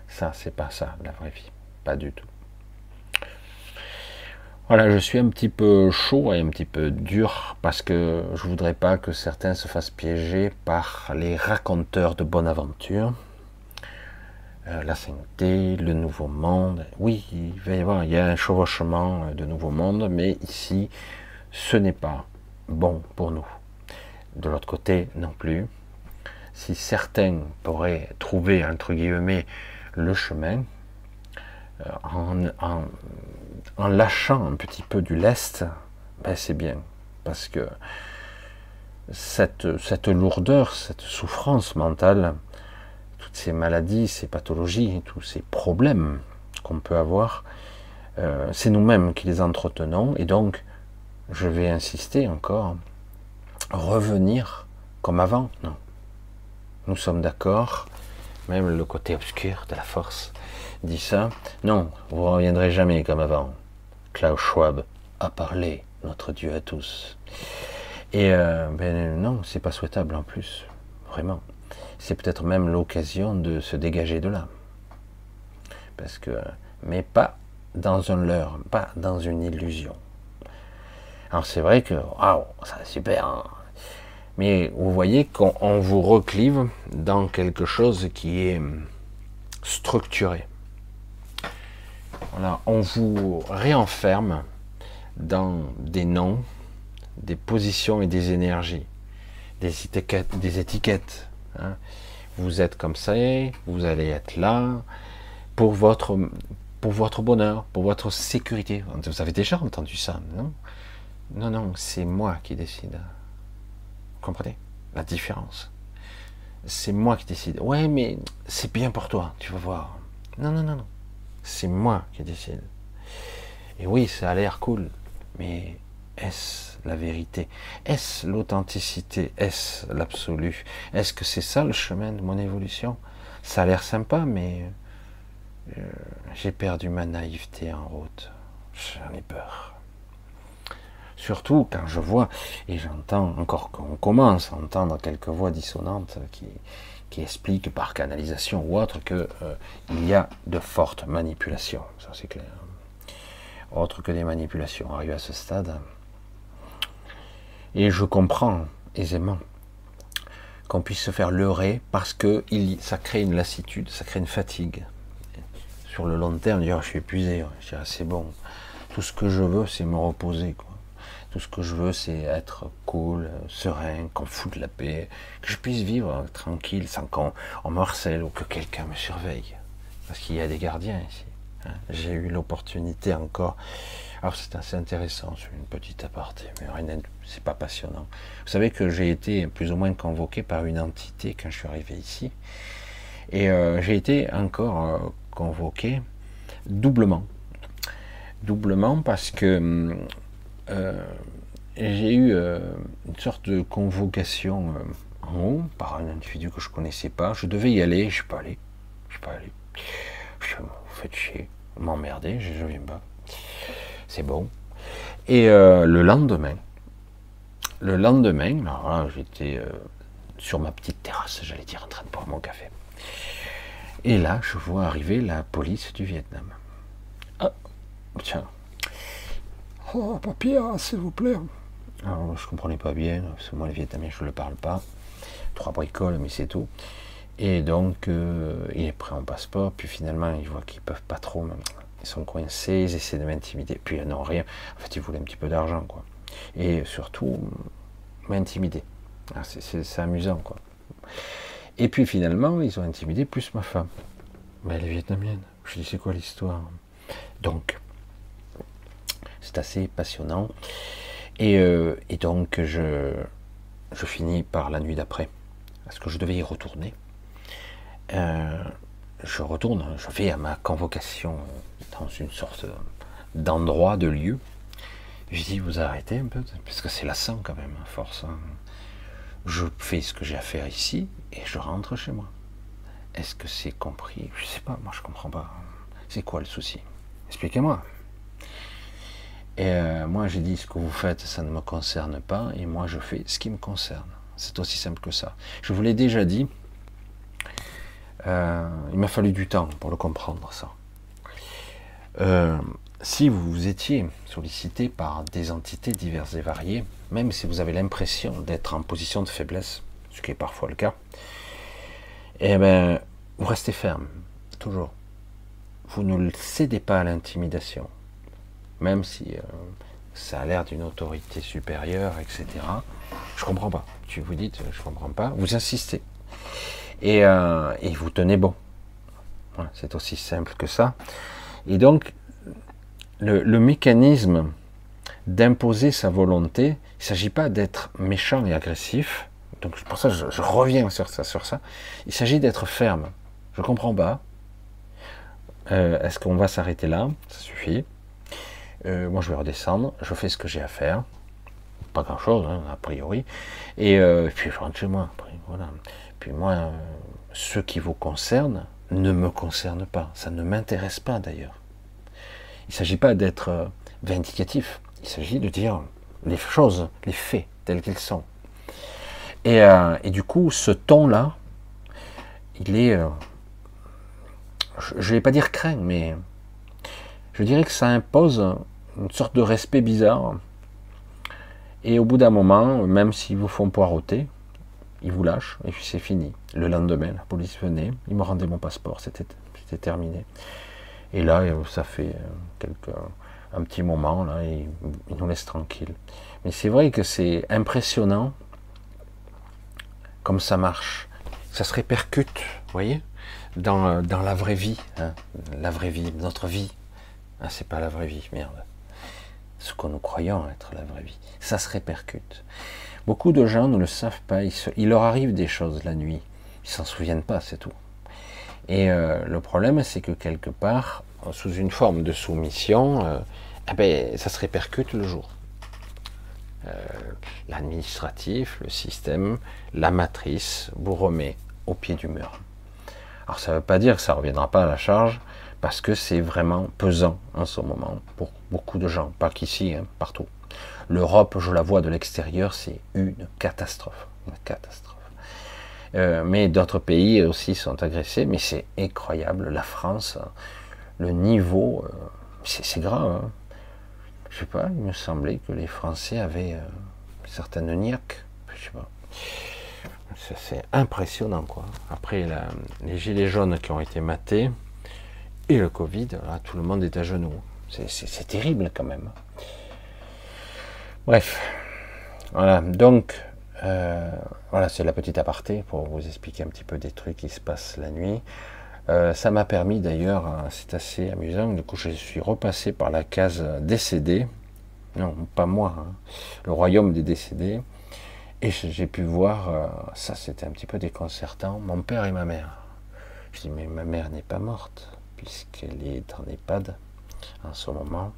Ça, c'est pas ça, la vraie vie. Pas du tout. Voilà, je suis un petit peu chaud et un petit peu dur parce que je voudrais pas que certains se fassent piéger par les raconteurs de bonne aventure. Euh, la sainteté, le nouveau monde. Oui, il va y avoir, il y a un chevauchement de nouveau monde, mais ici, ce n'est pas bon pour nous. De l'autre côté, non plus. Si certains pourraient trouver, entre guillemets, le chemin, euh, en, lâchant un petit peu du lest, ben c'est bien. Parce que cette, cette lourdeur, cette souffrance mentale, toutes ces maladies, ces pathologies, tous ces problèmes qu'on peut avoir, euh, c'est nous-mêmes qui les entretenons. Et donc, je vais insister encore, revenir comme avant, non. Nous sommes d'accord, même le côté obscur de la force dit ça. Non, vous ne reviendrez jamais comme avant. Klaus Schwab a parlé, notre Dieu à tous. Et euh, ben non, c'est pas souhaitable en plus, vraiment. C'est peut-être même l'occasion de se dégager de là. Parce que, mais pas dans un leurre, pas dans une illusion. Alors c'est vrai que, waouh, c'est super. Hein. Mais vous voyez qu'on vous reclive dans quelque chose qui est structuré. Voilà, on vous réenferme dans des noms, des positions et des énergies, des étiquettes. Hein. Vous êtes comme ça, vous allez être là pour votre, pour votre bonheur, pour votre sécurité. Vous avez déjà entendu ça, non? Non, non, c'est moi qui décide. Comprenez la différence C'est moi qui décide. Ouais, mais c'est bien pour toi, tu vas voir. Non, non, non, non. C'est moi qui décide. Et oui, ça a l'air cool, mais est-ce la vérité? Est-ce l'authenticité? Est-ce l'absolu? Est-ce que c'est ça le chemin de mon évolution? Ça a l'air sympa, mais euh, j'ai perdu ma naïveté en route. J'en ai peur. Surtout quand je vois et j'entends encore qu'on commence à entendre quelques voix dissonantes qui, qui expliquent par canalisation ou autre qu'il euh, y a de fortes manipulations. Ça c'est clair. Autre que des manipulations arrivées à ce stade. Et je comprends aisément qu'on puisse se faire leurrer parce que il, ça crée une lassitude, ça crée une fatigue. Sur le long terme, dire, je suis épuisé, c'est bon. Tout ce que je veux, c'est me reposer. Tout ce que je veux, c'est être cool, serein, qu'on foute la paix, que je puisse vivre tranquille sans qu'on me harcèle ou que quelqu'un me surveille. Parce qu'il y a des gardiens ici. Hein. J'ai eu l'opportunité encore. Alors c'est assez intéressant, c'est une petite aparté, mais rien, c'est pas passionnant. Vous savez que j'ai été plus ou moins convoqué par une entité quand je suis arrivé ici, et euh, j'ai été encore euh, convoqué doublement, doublement parce que hum, euh, j'ai eu euh, une sorte de convocation euh, en haut par un individu que je connaissais pas. Je devais y aller, je suis pas allé. Je suis pas allé. Je vous faites chier, m'emmerder, je, ne viens pas. C'est bon. Et le lendemain, le lendemain, alors j'étais sur ma petite terrasse, j'allais dire, en train de boire mon café. Et là, je vois arriver la police du Vietnam. Ah, tiens, Oh, papier, hein, s'il vous plaît. Alors, je comprenais pas bien, parce que moi, le vietnamien, je ne le parle pas. Trois bricoles, mais c'est tout. Et donc, euh, il est prêt en passeport, puis finalement, il voit qu'ils peuvent pas trop, ils sont coincés, ils essaient de m'intimider, puis ils n'ont rien. En fait, ils voulaient un petit peu d'argent, quoi. Et surtout, m'intimider. Ah, c'est amusant, quoi. Et puis finalement, ils ont intimidé plus ma femme. Mais elle est vietnamienne. Je dis, c'est quoi l'histoire? Donc, c'est assez passionnant. Et, euh, donc, je, je finis par la nuit d'après. Parce que je devais y retourner. Euh, je retourne, je vais à ma convocation dans une sorte d'endroit, de lieu. Je dis, vous arrêtez un peu, parce que c'est lassant quand même, force. Hein. Je fais ce que j'ai à faire ici et je rentre chez moi. Est-ce que c'est compris? Je sais pas, moi je comprends pas. C'est quoi le souci? Expliquez-moi. Et euh, moi j'ai dit, ce que vous faites, ça ne me concerne pas, et moi je fais ce qui me concerne. C'est aussi simple que ça. Je vous l'ai déjà dit, euh, il m'a fallu du temps pour le comprendre, ça. Euh, si vous étiez sollicité par des entités diverses et variées, même si vous avez l'impression d'être en position de faiblesse, ce qui est parfois le cas, eh bien, vous restez ferme, toujours. Vous ne cédez pas à l'intimidation, même si euh, ça a l'air d'une autorité supérieure, etc. Je comprends pas. Tu vous dites, je comprends pas. Vous insistez. Euh, et, vous tenez bon. c'est aussi simple que ça. Et donc, le, mécanisme d'imposer sa volonté, il ne s'agit pas d'être méchant et agressif. Donc pour ça, je, je reviens sur ça, sur ça. Il s'agit d'être ferme. Je comprends pas. Euh, est-ce qu'on va s'arrêter là? Ça suffit. Euh, moi, je vais redescendre. Je fais ce que j'ai à faire. Pas grand-chose, hein, a priori. Et puis je rentre chez moi. voilà. Puis moi, euh, ce qui vous concerne ne me concerne pas. Ça ne m'intéresse pas d'ailleurs. Il ne s'agit pas d'être euh, vindicatif. Il s'agit de dire les choses, les faits tels qu'ils sont. Et, euh, du coup, ce ton-là, il est, je ne vais pas dire craint, mais je dirais que ça impose une sorte de respect bizarre. Et au bout d'un moment, même s'ils vous font poireauter, il vous lâche, et puis c'est fini. Le lendemain, la police venait, il me rendait mon passeport, c'était terminé. Et là, euh, ça fait euh, quelques, un petit moment, là, et il nous laisse tranquille. Mais c'est vrai que c'est impressionnant comme ça marche. Ça se répercute, vous voyez, dans, euh, dans, la vraie vie. Hein. la vraie vie, notre vie. Ah, c'est pas la vraie vie, merde. Ce que nous croyons être la vraie vie. Ça se répercute. Beaucoup de gens ne le savent pas. Il, leur arrive des choses la nuit. Ils s'en souviennent pas, c'est tout. Et euh, le problème, c'est que quelque part, sous une forme de soumission, euh, eh ben, ça se répercute le jour. Euh, l'administratif, le système, la matrice vous remet au pied du mur. Alors ça ne veut pas dire que ça ne reviendra pas à la charge, parce que c'est vraiment pesant en ce moment pour beaucoup de gens, pas qu'ici, hein, partout. L'Europe, je la vois de l'extérieur, c'est une catastrophe. Une catastrophe. Euh, mais d'autres pays aussi sont agressés, mais c'est incroyable. La France, le niveau, euh, c'est grave. Hein. Je sais pas, il me semblait que les Français avaient euh, certaines niaques. Je sais pas. C'est impressionnant, quoi. Après les gilets jaunes qui ont été matés et le Covid, tout le monde est à genoux. C'est terrible quand même. Bref, voilà, donc, euh, voilà, c'est la petite aparté pour vous expliquer un petit peu des trucs qui se passent la nuit. Euh, ça m'a permis d'ailleurs, hein, c'est assez amusant, du coup je suis repassé par la case décédé, non pas moi, hein, le royaume des décédés, et j'ai pu voir, euh, ça c'était un petit peu déconcertant, mon père et ma mère. Je dis mais ma mère n'est pas morte, puisqu'elle est en EHPAD en ce moment.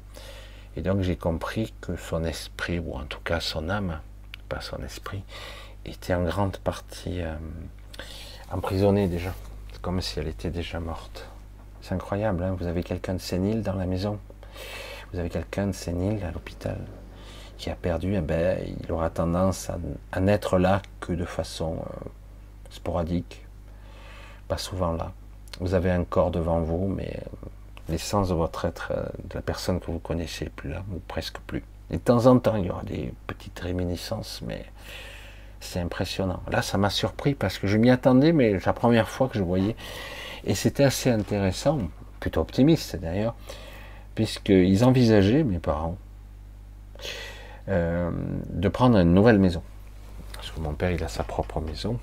Et donc j'ai compris que son esprit, ou en tout cas son âme, pas son esprit, était en grande partie euh, emprisonnée déjà. C'est comme si elle était déjà morte. C'est incroyable, hein. vous avez quelqu'un de sénile dans la maison, vous avez quelqu'un de sénile à l'hôpital qui a perdu, eh ben, il aura tendance à, n'être là que de façon euh, sporadique, pas souvent là. Vous avez un corps devant vous, mais l'essence de votre être, euh, de la personne que vous connaissez plus là, ou presque plus. Et de temps en temps, il y aura des petites réminiscences, mais c'est impressionnant. Là, ça m'a surpris parce que je m'y attendais, mais c'est la première fois que je voyais. Et c'était assez intéressant, plutôt optimiste d'ailleurs, puisqu'ils envisageaient, mes parents, euh, de prendre une nouvelle maison. Parce que mon père, il a sa propre maison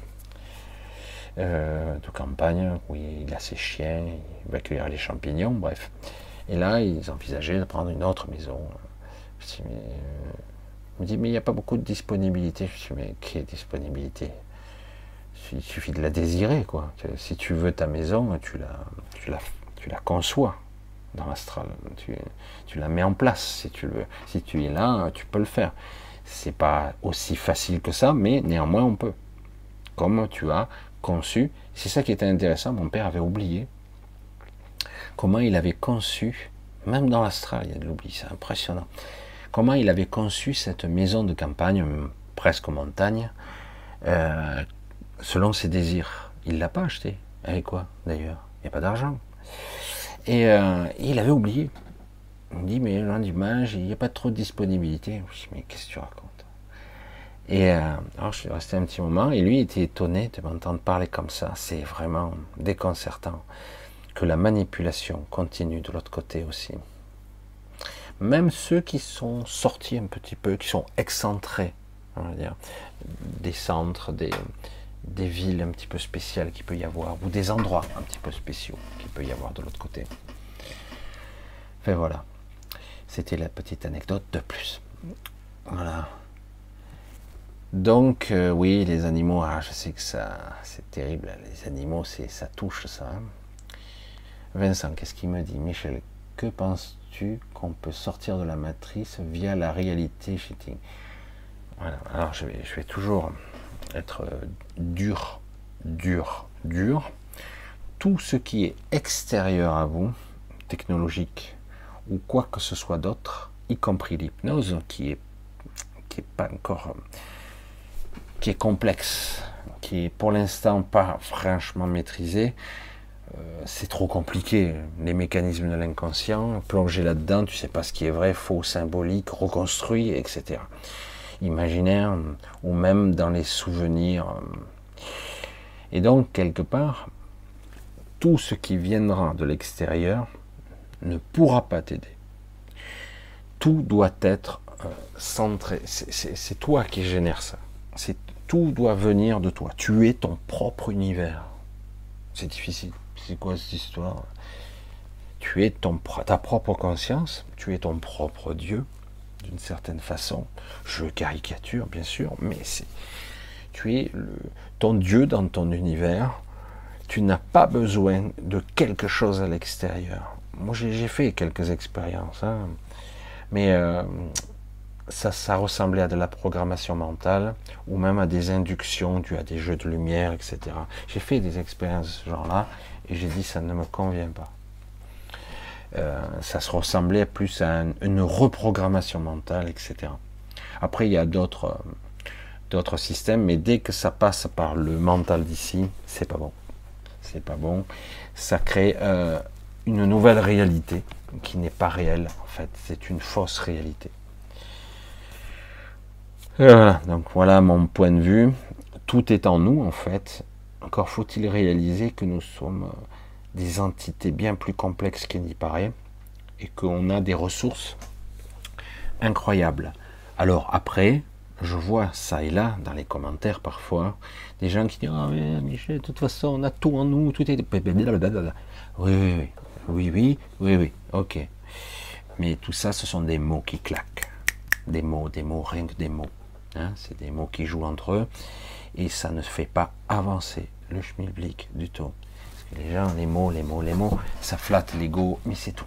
euh, de campagne, où il a ses chiens, il va cueillir les champignons, bref. Et là, ils envisageaient de prendre une autre maison. Je euh, me dit, mais il n'y a pas beaucoup de disponibilité. Je dis, mais quelle disponibilité? Il suffit de la désirer, quoi. Si tu veux ta maison, tu la, tu la, tu la conçois dans l'astral. Tu, tu, la mets en place si tu veux. Si tu es là, tu peux le faire. C'est pas aussi facile que ça, mais néanmoins on peut. Comme tu as conçu, c'est ça qui était intéressant, mon père avait oublié comment il avait conçu, même dans l'astral, il y a de l'oubli, c'est impressionnant, comment il avait conçu cette maison de campagne, presque montagne, euh, selon ses désirs. Il l'a pas acheté. Avec quoi d'ailleurs? Il n'y a pas d'argent. Et euh, il avait oublié. On dit, mais le dimanche, il n'y a pas trop de disponibilité. Je dis, mais qu'est-ce que tu racontes? Et euh, alors, je suis resté un petit moment, et lui était étonné de m'entendre parler comme ça. C'est vraiment déconcertant que la manipulation continue de l'autre côté aussi. Même ceux qui sont sortis un petit peu, qui sont excentrés, on va dire, des centres, des, des villes un petit peu spéciales qu'il peut y avoir, ou des endroits un petit peu spéciaux qu'il peut y avoir de l'autre côté. Enfin voilà, c'était la petite anecdote de plus. Voilà. Donc euh, oui, les animaux, ah, je sais que ça, c'est terrible. Les animaux, c'est, ça touche ça. Hein. Vincent, qu'est-ce qu'il me dit? Michel, que penses-tu qu'on peut sortir de la matrice via la réalité cheating Voilà. Alors je vais, je vais toujours être euh, dur, dur, dur. Tout ce qui est extérieur à vous, technologique ou quoi que ce soit d'autre, y compris l'hypnose, qui est qui est pas encore qui est complexe, qui est pour l'instant pas franchement maîtrisé. Euh, c'est trop compliqué, les mécanismes de l'inconscient, plonger là-dedans, tu sais pas ce qui est vrai, faux, symbolique, reconstruit, etc imaginaire ou même dans les souvenirs. Et donc, quelque part, tout ce qui viendra de l'extérieur ne pourra pas t'aider. Tout doit être euh, centré. C'est toi qui génère ça. Tout doit venir de toi. Tu es ton propre univers. C'est difficile. C'est quoi cette histoire? Tu es ton, ta propre conscience. Tu es ton propre Dieu d'une certaine façon. Je caricature, bien sûr, mais c'est tu es ton Dieu dans ton univers. Tu n'as pas besoin de quelque chose à l'extérieur. Moi, j'ai fait quelques expériences, hein, mais euh, ça, ressemblait à de la programmation mentale ou même à des inductions dues à des jeux de lumière, etc. J'ai fait des expériences ce genre-là et j'ai dit ça ne me convient pas. Euh, ça se ressemblait plus à une reprogrammation mentale, etc. Après, il y a d'autres euh, d'autres systèmes, mais dès que ça passe par le mental d'ici, c'est pas bon. C'est pas bon. Ça crée euh, une nouvelle réalité qui n'est pas réelle, en fait. C'est une fausse réalité. Voilà, donc voilà mon point de vue. Tout est en nous, en fait. Encore faut-il réaliser que nous sommes des entités bien plus complexes qu'il n'y paraît et qu'on a des ressources incroyables. Alors après, je vois ça et là dans les commentaires parfois des gens qui disent ah mais Michel de toute façon on a tout en nous tout est oui oui oui oui oui oui ok mais tout ça ce sont des mots qui claquent des mots des mots rien que des mots hein, c'est des mots qui jouent entre eux et ça ne fait pas avancer le schmilblick du tout les gens, les mots, les mots, les mots, ça flatte l'ego, mais c'est tout.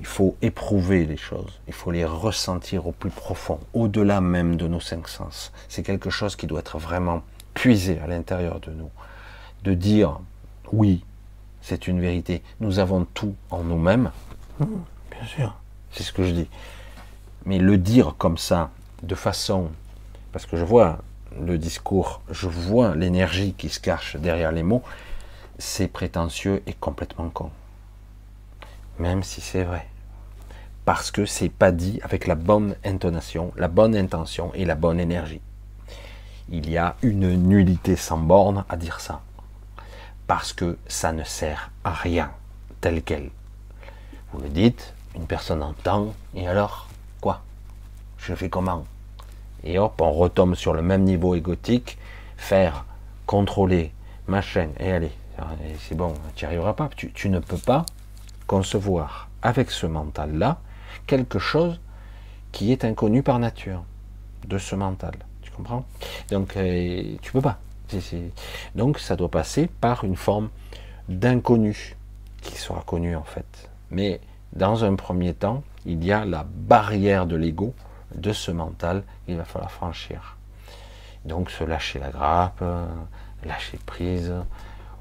Il faut éprouver les choses, il faut les ressentir au plus profond, au-delà même de nos cinq sens. C'est quelque chose qui doit être vraiment puisé à l'intérieur de nous. De dire, oui, c'est une vérité, nous avons tout en nous-mêmes, bien sûr, c'est ce que je dis. Mais le dire comme ça, de façon, parce que je vois le discours, je vois l'énergie qui se cache derrière les mots, c'est prétentieux et complètement con. Même si c'est vrai. Parce que c'est pas dit avec la bonne intonation, la bonne intention et la bonne énergie. Il y a une nullité sans borne à dire ça. Parce que ça ne sert à rien, tel quel. Vous le dites, une personne entend, et alors quoi? Je fais comment? Et hop, on retombe sur le même niveau égotique, faire, contrôler, machin, et allez, c'est bon, tu n'y arriveras pas. Tu, ne peux pas concevoir avec ce mental-là quelque chose qui est inconnu par nature de ce mental. Tu comprends? Donc, euh, tu peux pas. Donc, ça doit passer par une forme d'inconnu qui sera connu en fait. Mais dans un premier temps, il y a la barrière de l'ego, de ce mental, il va falloir franchir. Donc, se lâcher la grappe, lâcher prise,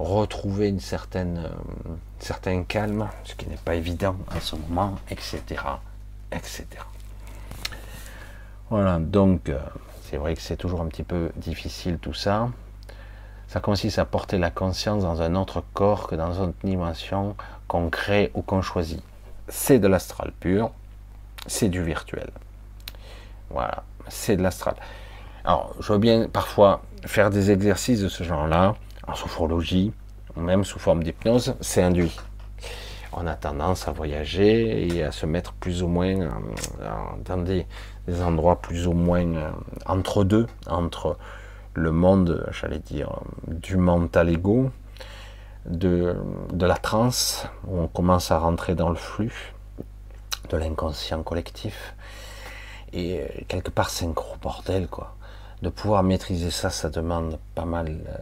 retrouver une certaine, euh, certain calme, ce qui n'est pas évident à ce moment, etc., etc. Voilà, donc euh, c'est vrai que c'est toujours un petit peu difficile tout ça. Ça consiste à porter la conscience dans un autre corps que dans une dimension qu'on crée ou qu'on choisit. C'est de l'astral pur, c'est du virtuel. Voilà, c'est de l'astral. Alors, je veux bien parfois faire des exercices de ce genre-là, en sophrologie, ou même sous forme d'hypnose, c'est induit. On a tendance à voyager et à se mettre plus ou moins dans des, endroits plus ou moins euh, entre deux, entre le monde, j'allais dire, du mental ego, de, de la transe, où on commence à rentrer dans le flux de l'inconscient collectif. Et euh, quelque part, c'est un gros bordel, quoi. De pouvoir maîtriser ça, ça demande pas mal euh,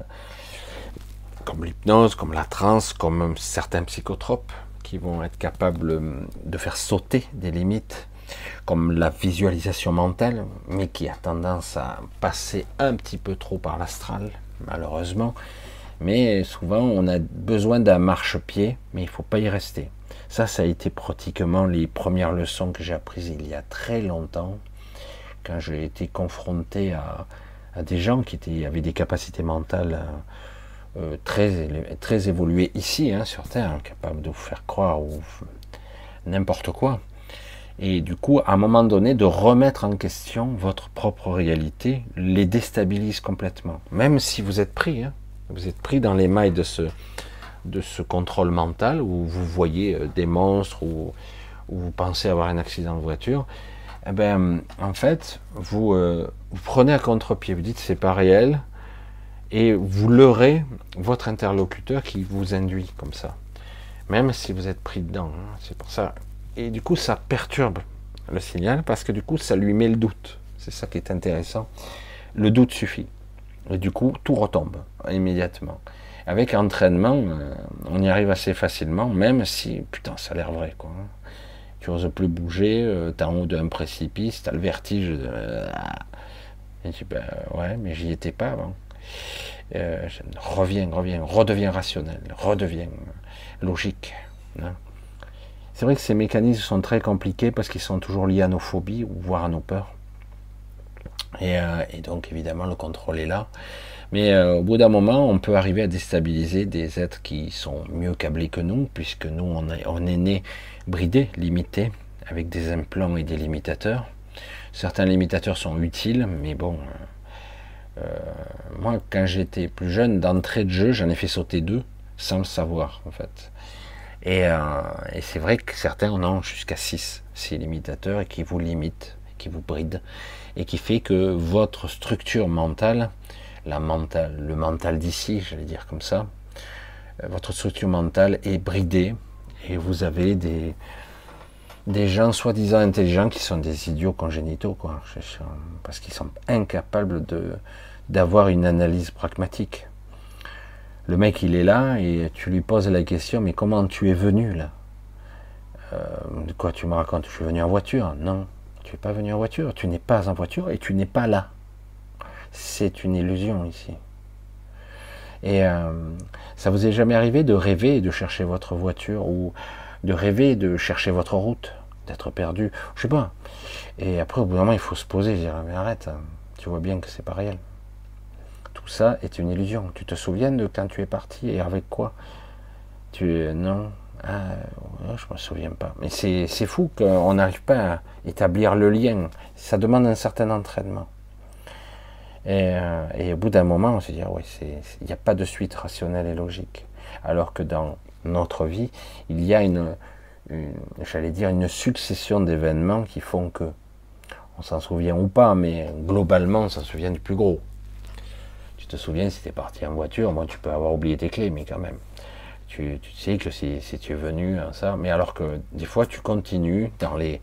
comme l'hypnose, comme la transe, comme certains psychotropes qui vont être capables de faire sauter des limites, comme la visualisation mentale, mais qui a tendance à passer un petit peu trop par l'astral, malheureusement. Mais souvent, on a besoin d'un marchepied, mais il ne faut pas y rester. Ça, ça a été pratiquement les premières leçons que j'ai apprises il y a très longtemps, quand j'ai été confronté à, des gens qui avaient des capacités mentales euh, euh, très, très évolué ici, hein, sur Terre, capable de vous faire croire ou n'importe quoi. Et du coup, à un moment donné, de remettre en question votre propre réalité les déstabilise complètement. Même si vous êtes pris, hein, vous êtes pris dans les mailles de ce, de ce contrôle mental où vous voyez euh, des monstres ou, vous pensez avoir un accident de voiture. Eh ben, en fait, vous, euh, vous prenez à contre-pied, vous dites c'est pas réel, et vous leurrez votre interlocuteur qui vous induit comme ça, même si vous êtes pris dedans. Hein, c'est pour ça. Et du coup, ça perturbe le signal parce que du coup, ça lui met le doute. C'est ça qui est intéressant. Le doute suffit. Et du coup, tout retombe immédiatement. Avec entraînement, euh, on y arrive assez facilement, même si, putain, ça a l'air vrai, quoi. Tu n'oses plus bouger, euh, tu es en haut d'un précipice, tu as le vertige. De... et tu ben, ouais, mais j'y étais pas avant euh, revient, revient, redevient rationnel, redevient logique. Hein. C'est vrai que ces mécanismes sont très compliqués parce qu'ils sont toujours liés à nos phobies voire à nos peurs. Et, euh, donc évidemment le contrôle est là. Mais euh, au bout d'un moment, on peut arriver à déstabiliser des êtres qui sont mieux câblés que nous, puisque nous, on est, on est né bridé, limité, avec des implants et des limitateurs. Certains limitateurs sont utiles, mais bon, euh, moi, quand j'étais plus jeune, d'entrée de jeu, j'en ai fait sauter deux, sans le savoir, en fait. Et, euh, c'est vrai que certains en ont jusqu'à 6, ces limitateurs, et qui vous limitent, qui vous brident, et qui fait que votre structure mentale, la mentale le mental d'ici, j'allais dire comme ça, euh, votre structure mentale est bridée, et vous avez des, gens soi-disant intelligents qui sont des idiots congénitaux, quoi, parce qu'ils sont incapables d'avoir une analyse pragmatique. Le mec, il est là et tu lui poses la question, mais comment tu es venu là? Euh, De quoi tu me racontes? Je suis venu en voiture? Non, tu n'es pas venu en voiture, tu n'es pas en voiture et tu n'es pas là. C'est une illusion ici. Et euh, ça vous est jamais arrivé de rêver de chercher votre voiture ou de rêver de chercher votre route, d'être perdu, je sais pas. Et après, au bout d'un moment, il faut se poser et dire mais arrête, tu vois bien que c'est pas réel ça est une illusion. Tu te souviens de quand tu es parti et avec quoi? Tu non, ah, je me souviens pas. Mais c'est fou qu'on n'arrive pas à établir le lien. Ça demande un certain entraînement. Et, euh, au bout d'un moment, on se dit, ah oui, il n'y a pas de suite rationnelle et logique. Alors que dans notre vie, il y a une, j'allais dire, une succession d'événements qui font que On s'en souvient ou pas, mais globalement, on s'en souvient du plus gros. Tu te souviens si tu es parti en voiture, moi tu peux avoir oublié tes clés, mais quand même. Tu, sais que si, tu es venu, ça. Mais alors que des fois, tu continues dans les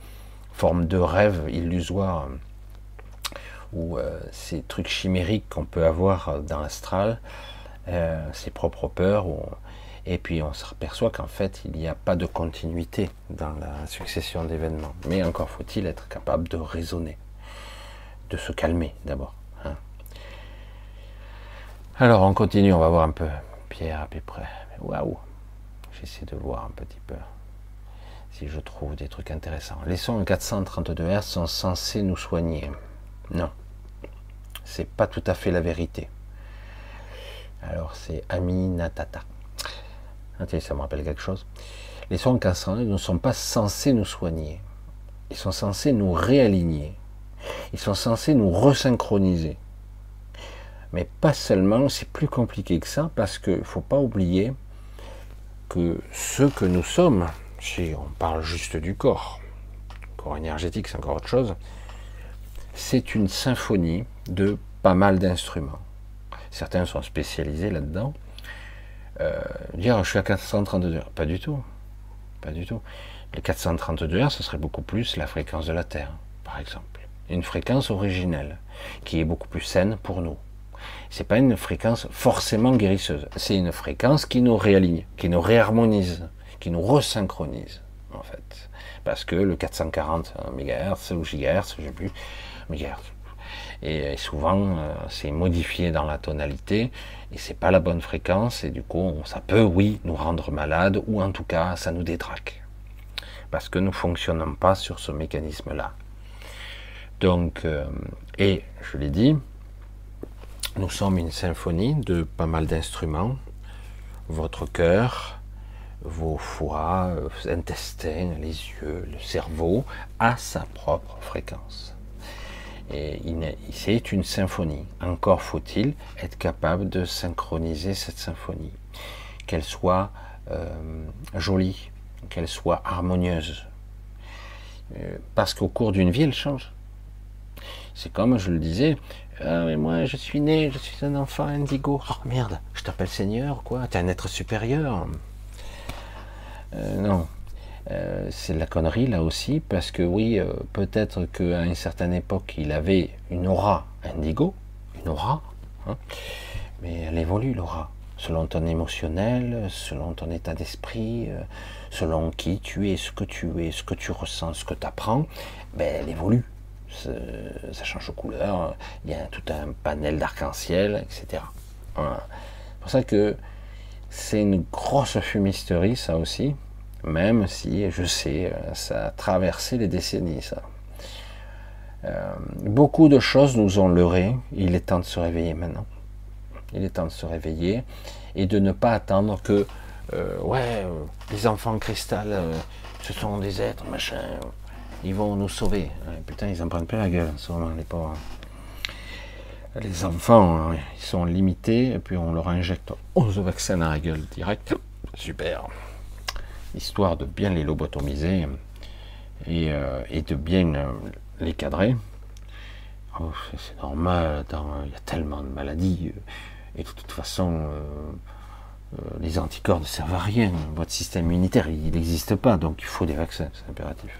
formes de rêves illusoires ou euh, ces trucs chimériques qu'on peut avoir dans l'astral, euh, ses propres peurs. et puis on se aperçoit qu'en fait, il n'y a pas de continuité dans la succession d'événements. Mais encore faut-il être capable de raisonner, de se calmer d'abord. Hein. Alors on continue, on va voir un peu Pierre à peu près. Waouh J'essaie de voir un petit peu si je trouve des trucs intéressants. Les sons 432 Hz sont censés nous soigner. Non, c'est pas tout à fait la vérité. Alors c'est Aminatata. Natata. ça me rappelle quelque chose. Les sons 432 ne sont pas censés nous soigner. Ils sont censés nous réaligner. Ils sont censés nous resynchroniser. Mais pas seulement, c'est plus compliqué que ça parce qu'il ne faut pas oublier que ce que nous sommes, si on parle juste du corps, corps énergétique c'est encore autre chose, c'est une symphonie de pas mal d'instruments. Certains sont spécialisés là-dedans. Euh, dire je suis à 432 heures, pas du tout. Pas du tout. Les 432 heures, ce serait beaucoup plus la fréquence de la Terre, par exemple. Une fréquence originelle, qui est beaucoup plus saine pour nous c'est pas une fréquence forcément guérisseuse. C'est une fréquence qui nous réaligne, qui nous réharmonise, qui nous resynchronise, en fait. Parce que le 440 MHz ou GHz, je sais plus, Et souvent euh, c'est modifié dans la tonalité et c'est pas la bonne fréquence et du coup ça peut oui nous rendre malades ou en tout cas ça nous détraque parce que nous fonctionnons pas sur ce mécanisme là donc euh, et je l'ai dit nous sommes une symphonie de pas mal d'instruments. Votre cœur, vos foies, vos intestins, les yeux, le cerveau a sa propre fréquence. Et c'est une symphonie. Encore faut-il être capable de synchroniser cette symphonie, qu'elle soit euh, jolie, qu'elle soit harmonieuse. Euh, parce qu'au cours d'une vie, elle change. C'est comme je le disais, ah mais moi je suis né, je suis un enfant indigo. Oh merde, je t'appelle Seigneur quoi T'es un être supérieur euh, Non, euh, c'est de la connerie là aussi parce que oui, euh, peut-être qu'à une certaine époque il avait une aura indigo, une aura, hein, mais elle évolue l'aura. Selon ton émotionnel, selon ton état d'esprit, selon qui tu es, ce que tu es, ce que tu ressens, ce que tu apprends, ben, elle évolue. Ça change de couleur, il y a tout un panel d'arc-en-ciel, etc. C'est pour ça que c'est une grosse fumisterie, ça aussi, même si, je sais, ça a traversé les décennies, ça. Euh, beaucoup de choses nous ont leurrés, il est temps de se réveiller maintenant. Il est temps de se réveiller et de ne pas attendre que, euh, ouais, les enfants cristal, euh, ce sont des êtres, machin, ils vont nous sauver. putain, ils en prennent plein la gueule, sûrement, les pauvres. Les enfants, hein, ils sont limités, et puis on leur injecte 11 vaccins dans la gueule direct. Super. Histoire de bien les lobotomiser et, euh, de bien euh, les cadrer. Oh, c'est normal, il y a tellement de maladies. Et de toute façon, euh, les anticorps ne servent à rien. Votre système immunitaire, il n'existe pas, donc il faut des vaccins, c'est impératif.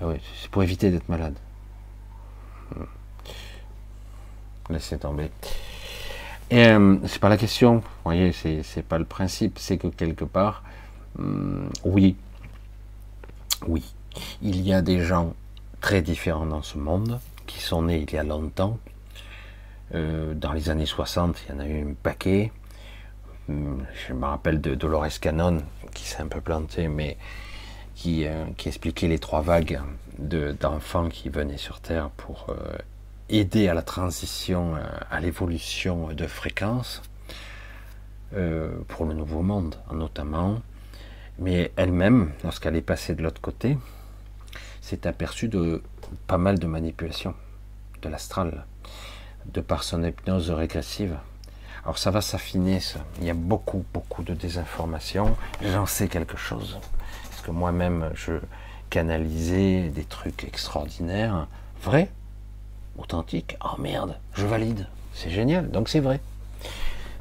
Ah c'est pour éviter d'être malade. Hmm. Laissez tomber. Et euh, c'est pas la question, vous voyez, c'est pas le principe, c'est que quelque part, hmm, oui, oui, il y a des gens très différents dans ce monde, qui sont nés il y a longtemps. Euh, dans les années 60, il y en a eu un paquet. Hmm, je me rappelle de Dolores Cannon, qui s'est un peu planté, mais euh, qui, expliquait les trois vagues d'enfants qui venaient sur Terre pour euh, aider à la transition, euh, à l'évolution de fréquence pour le nouveau monde, notamment. Mais elle-même, lorsqu'elle est passée de l'autre côté, s'est aperçue de pas mal de manipulations de l'astral, de par son hypnose régressive. Alors ça va s'affiner, ça. Il y a beaucoup, beaucoup de désinformation. J'en sais quelque chose que moi-même je canalisais des trucs extraordinaires, vrai, authentique, oh merde, je valide, c'est génial, donc c'est vrai.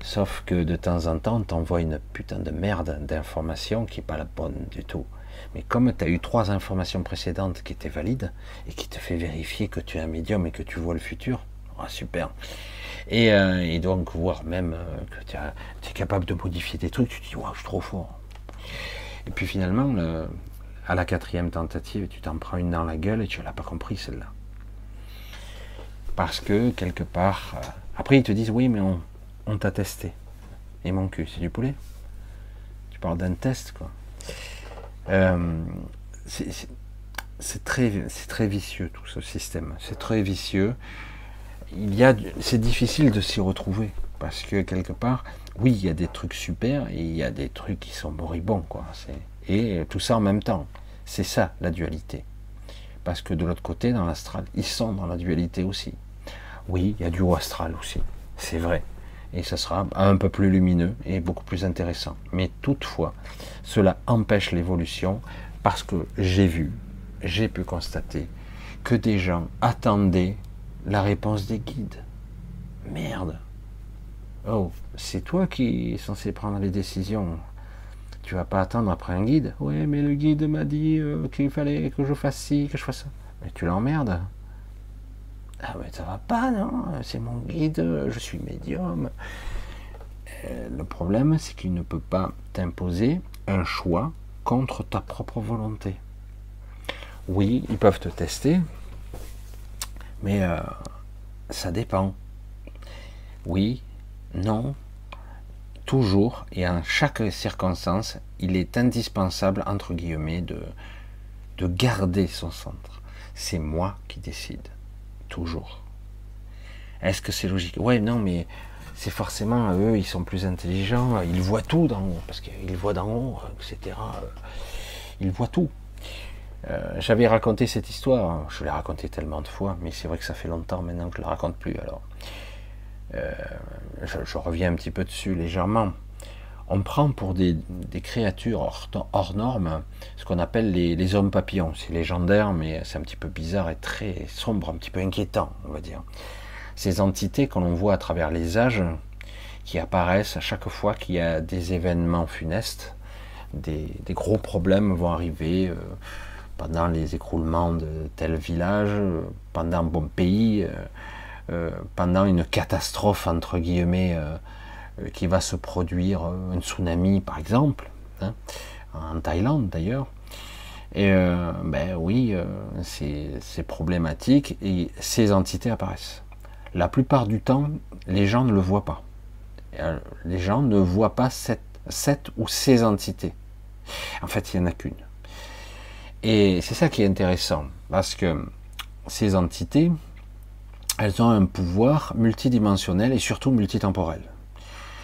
Sauf que de temps en temps, on t'envoie une putain de merde d'information qui n'est pas la bonne du tout. Mais comme tu as eu trois informations précédentes qui étaient valides et qui te fait vérifier que tu es un médium et que tu vois le futur, oh, super. Euh, et, donc, voir même euh, que tu es capable de modifier des trucs, tu te dis, waouh, je suis trop fort. Et puis finalement, à la quatrième tentative, tu t'en prends une dans la gueule et tu l'as pas compris celle-là. Parce que quelque part, euh, après ils te disent, oui, mais on, t'a testé. Et mon cul, c'est du poulet. Tu parles d'un test, quoi. c'est très, très vicieux tout ce système. C'est très vicieux il y a, c'est difficile de s'y retrouver parce que quelque part, oui, il y a des trucs super et il y a des trucs qui sont moribonds, quoi. Et tout ça en même temps. C'est ça la dualité. Parce que de l'autre côté, dans l'astral, ils sont dans la dualité aussi. Oui, il y a du haut astral aussi, c'est vrai. Et ça sera un peu plus lumineux et beaucoup plus intéressant. Mais toutefois, cela empêche l'évolution parce que j'ai vu, j'ai pu constater que des gens attendaient la réponse des guides. Merde. Oh, c'est toi qui es censé prendre les décisions. Tu vas pas attendre après un guide. Ouais, mais le guide m'a dit euh, qu'il fallait que je fasse ci, que je fasse ça. Mais tu l'emmerdes. Ah mais ça va pas, non C'est mon guide, je suis médium. Euh, le problème, c'est qu'il ne peut pas t'imposer un choix contre ta propre volonté. Oui, ils peuvent te tester, mais euh, ça dépend. Oui, non, toujours et en chaque circonstance, il est indispensable, entre guillemets, de garder son centre. C'est moi qui décide, Est-ce que c'est logique? Ouais, non, mais c'est forcément eux, ils sont plus intelligents, ils voient tout d'en haut, parce qu'ils voient d'en haut, etc. Ils voient tout. Euh, j'avais raconté cette histoire, je l'ai raconté tellement de fois, mais c'est vrai que ça fait longtemps maintenant que je ne la raconte plus. Alors, euh, je, reviens un petit peu dessus légèrement. On prend pour des, créatures hors, normes ce qu'on appelle les, hommes papillons. C'est légendaire, mais c'est un petit peu bizarre et très sombre, un petit peu inquiétant, on va dire. Ces entités que l'on voit à travers les âges, qui apparaissent à chaque fois qu'il y a des événements funestes, des, gros problèmes vont arriver. Euh, pendant les écroulements de tel village, pendant bon pays, euh, euh, pendant une catastrophe entre guillemets euh, qui va se produire, un tsunami par exemple, hein, en Thaïlande d'ailleurs. Et ben oui, c'est problématique et ces entités apparaissent. La plupart du temps, les gens ne le voient pas. Les gens ne voient pas cette, cette ou ces entités. En fait, il n'y en a qu'une. Et c'est ça qui est intéressant, parce que ces entités, elles ont un pouvoir multidimensionnel et surtout multitemporel.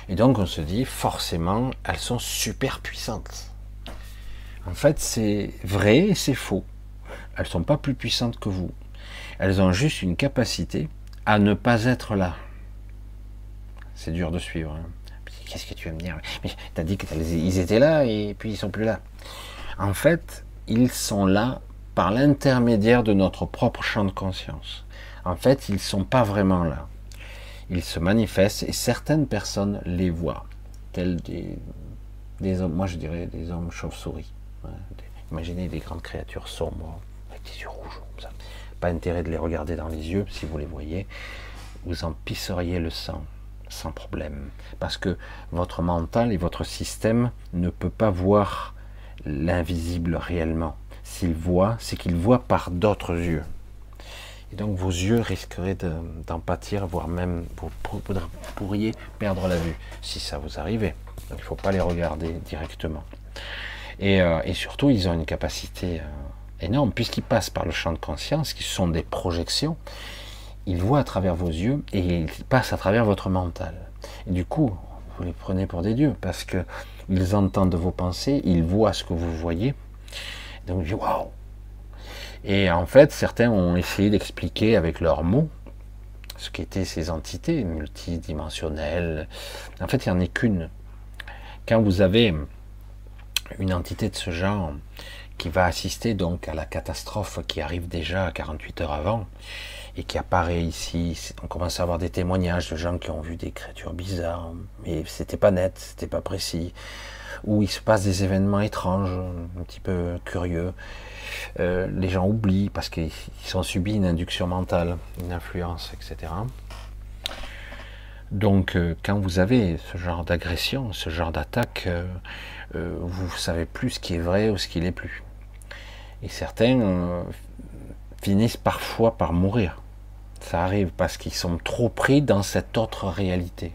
Et donc on se dit, forcément, elles sont super puissantes. En fait, c'est vrai et c'est faux. Elles ne sont pas plus puissantes que vous. Elles ont juste une capacité à ne pas être là. C'est dur de suivre. Hein. Qu'est-ce que tu vas me dire? Mais tu as dit qu'ils étaient là et puis ils sont plus là. En fait, ils sont là par l'intermédiaire de notre propre champ de conscience. En fait, ils ne sont pas vraiment là. Ils se manifestent et certaines personnes les voient, tels des, des hommes, moi je dirais des hommes chauves-souris. imaginez des grandes créatures sombres, avec des yeux rouges, ça. Pas intérêt de les regarder dans les yeux si vous les voyez. Vous en pisseriez le sang sans problème. Parce que votre mental et votre système ne peut pas voir l'invisible réellement. S'il voit, c'est qu'il voit par d'autres yeux. Et donc vos yeux risqueraient d'en pâtir, voire même vous, pourriez perdre la vue si ça vous arrivait. Donc il ne faut pas les regarder directement. Et, euh, surtout, ils ont une capacité euh, énorme, puisqu'ils passent par le champ de conscience, qui sont des projections. Ils voient à travers vos yeux et ils passent à travers votre mental. Du coup, vous les prenez pour des dieux, parce que ils entendent vos pensées, ils voient ce que vous voyez. Donc waouh. Et en fait, certains ont essayé d'expliquer avec leurs mots ce qu'étaient ces entités multidimensionnelles. En fait, il n'y en a qu'une. Quand vous avez une entité de ce genre qui va assister donc à la catastrophe qui arrive déjà 48 heures avant et qui apparaît ici. On commence à avoir des témoignages de gens qui ont vu des créatures bizarres, mais c'était pas net, c'était pas précis, où il se passe des événements étranges, un petit peu curieux. Euh, les gens oublient parce qu'ils ont subi une induction mentale, une influence, etc. Donc, euh, quand vous avez ce genre d'agression, ce genre d'attaque, euh, vous savez plus ce qui est vrai ou ce qui n'est plus. Et certains finissent parfois par mourir. Ça arrive parce qu'ils sont trop pris dans cette autre réalité.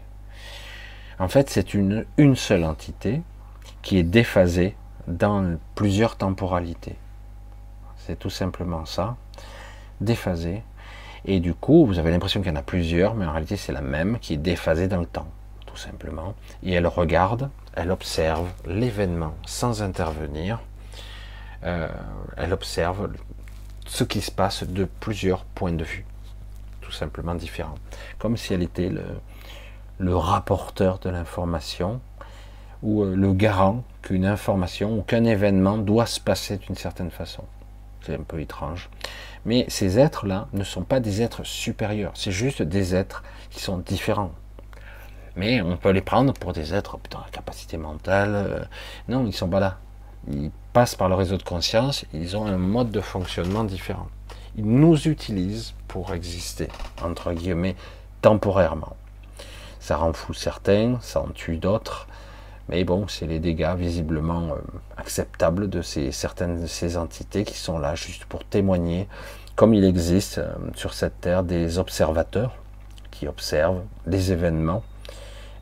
En fait, c'est une seule entité qui est déphasée dans plusieurs temporalités. C'est tout simplement ça, déphasée. Et du coup, vous avez l'impression qu'il y en a plusieurs, mais en réalité, c'est la même qui est déphasée dans le temps, tout simplement. Et elle regarde, elle observe l'événement sans intervenir. Euh, elle observe ce qui se passe de plusieurs points de vue, tout simplement différents. Comme si elle était le, le rapporteur de l'information ou euh, le garant qu'une information ou qu'un événement doit se passer d'une certaine façon. C'est un peu étrange. Mais ces êtres-là ne sont pas des êtres supérieurs, c'est juste des êtres qui sont différents. Mais on peut les prendre pour des êtres, putain, capacité mentale. Euh, non, ils ne sont pas là. Ils passent par le réseau de conscience, ils ont un mode de fonctionnement différent. Ils nous utilisent pour exister, entre guillemets, temporairement. Ça rend fou certains, ça en tue d'autres, mais bon, c'est les dégâts visiblement euh, acceptables de ces, certaines de ces entités qui sont là juste pour témoigner, comme il existe euh, sur cette terre des observateurs qui observent les événements,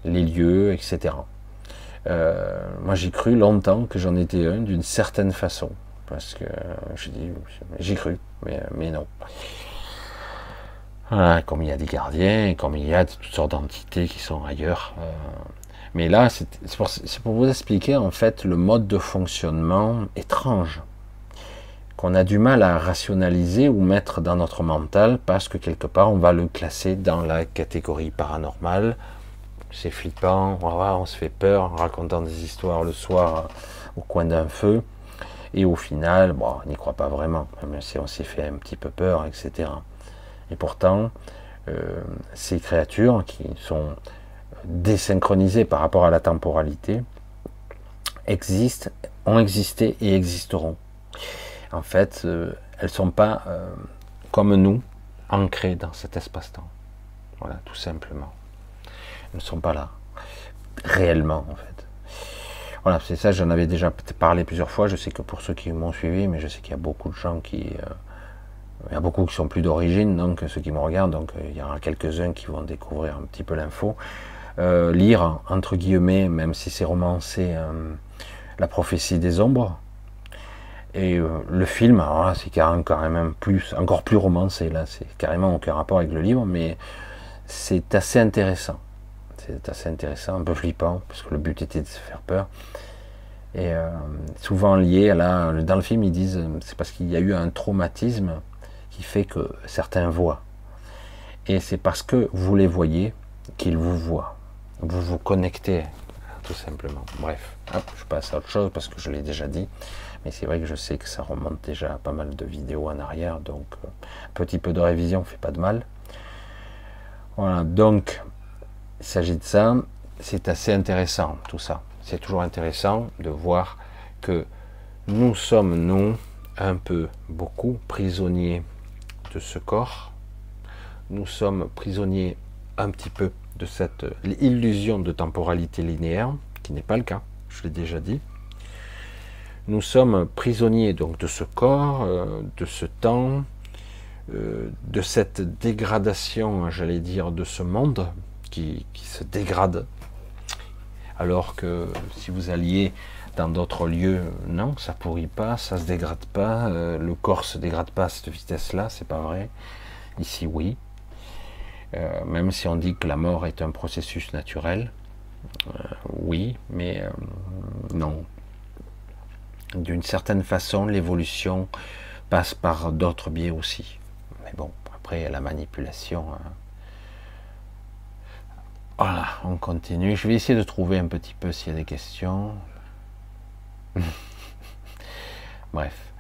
les lieux, etc. Euh, moi, j'ai cru longtemps que j'en étais un d'une certaine façon, parce que je dis, j'ai cru, mais, mais non. Comme il y a des gardiens, comme il y a toutes sortes d'entités qui sont ailleurs. Mais là, c'est pour, vous expliquer en fait le mode de fonctionnement étrange qu'on a du mal à rationaliser ou mettre dans notre mental parce que quelque part on va le classer dans la catégorie paranormale. C'est flippant, on se fait peur en racontant des histoires le soir au coin d'un feu. Et au final, bon, on n'y croit pas vraiment, même si on s'est fait un petit peu peur, etc. Et pourtant, euh, ces créatures qui sont désynchronisées par rapport à la temporalité, existent, ont existé et existeront. En fait, euh, elles ne sont pas euh, comme nous, ancrées dans cet espace-temps. Voilà, tout simplement. Elles ne sont pas là, réellement, en fait. Voilà, c'est ça, j'en avais déjà parlé plusieurs fois. Je sais que pour ceux qui m'ont suivi, mais je sais qu'il y a beaucoup de gens qui. Euh, il y a beaucoup qui sont plus d'origine, donc ceux qui me regardent, donc il y aura quelques-uns qui vont découvrir un petit peu l'info. Euh, lire, entre guillemets, même si c'est romancé, euh, La prophétie des ombres. Et euh, le film, alors là, c'est carrément plus, encore plus romancé, là, c'est carrément aucun rapport avec le livre, mais c'est assez intéressant. C'est assez intéressant, un peu flippant, parce que le but était de se faire peur. Et souvent lié à la, dans le film, ils disent, c'est parce qu'il y a eu un traumatisme qui fait que certains voient. Et c'est parce que vous les voyez qu'ils vous voient vous vous connectez, tout simplement. Bref, je passe à autre chose parce que je l'ai déjà dit, mais c'est vrai que je sais que ça remonte déjà à pas mal de vidéos en arrière, donc euh, un petit peu de révision fait pas de mal. Voilà, donc il s'agit de ça, c'est assez intéressant tout ça. C'est toujours intéressant de voir que nous sommes, nous, un peu, beaucoup, prisonniers de ce corps. Nous sommes prisonniers un petit peu cette illusion de temporalité linéaire, qui n'est pas le cas, je l'ai déjà dit. Nous sommes prisonniers donc de ce corps, euh, de ce temps, euh, de cette dégradation, j'allais dire, de ce monde qui, se dégrade. Alors que si vous alliez dans d'autres lieux, non, ça pourrit pas, ça se dégrade pas, euh, le corps se dégrade pas à cette vitesse-là, c'est pas vrai. Ici, oui. Euh, même si on dit que la mort est un processus naturel, euh, oui, mais euh, non. D'une certaine façon, l'évolution passe par d'autres biais aussi. Mais bon, après, la manipulation. Voilà, on continue. Je vais essayer de trouver un petit peu s'il y a des questions. Bref,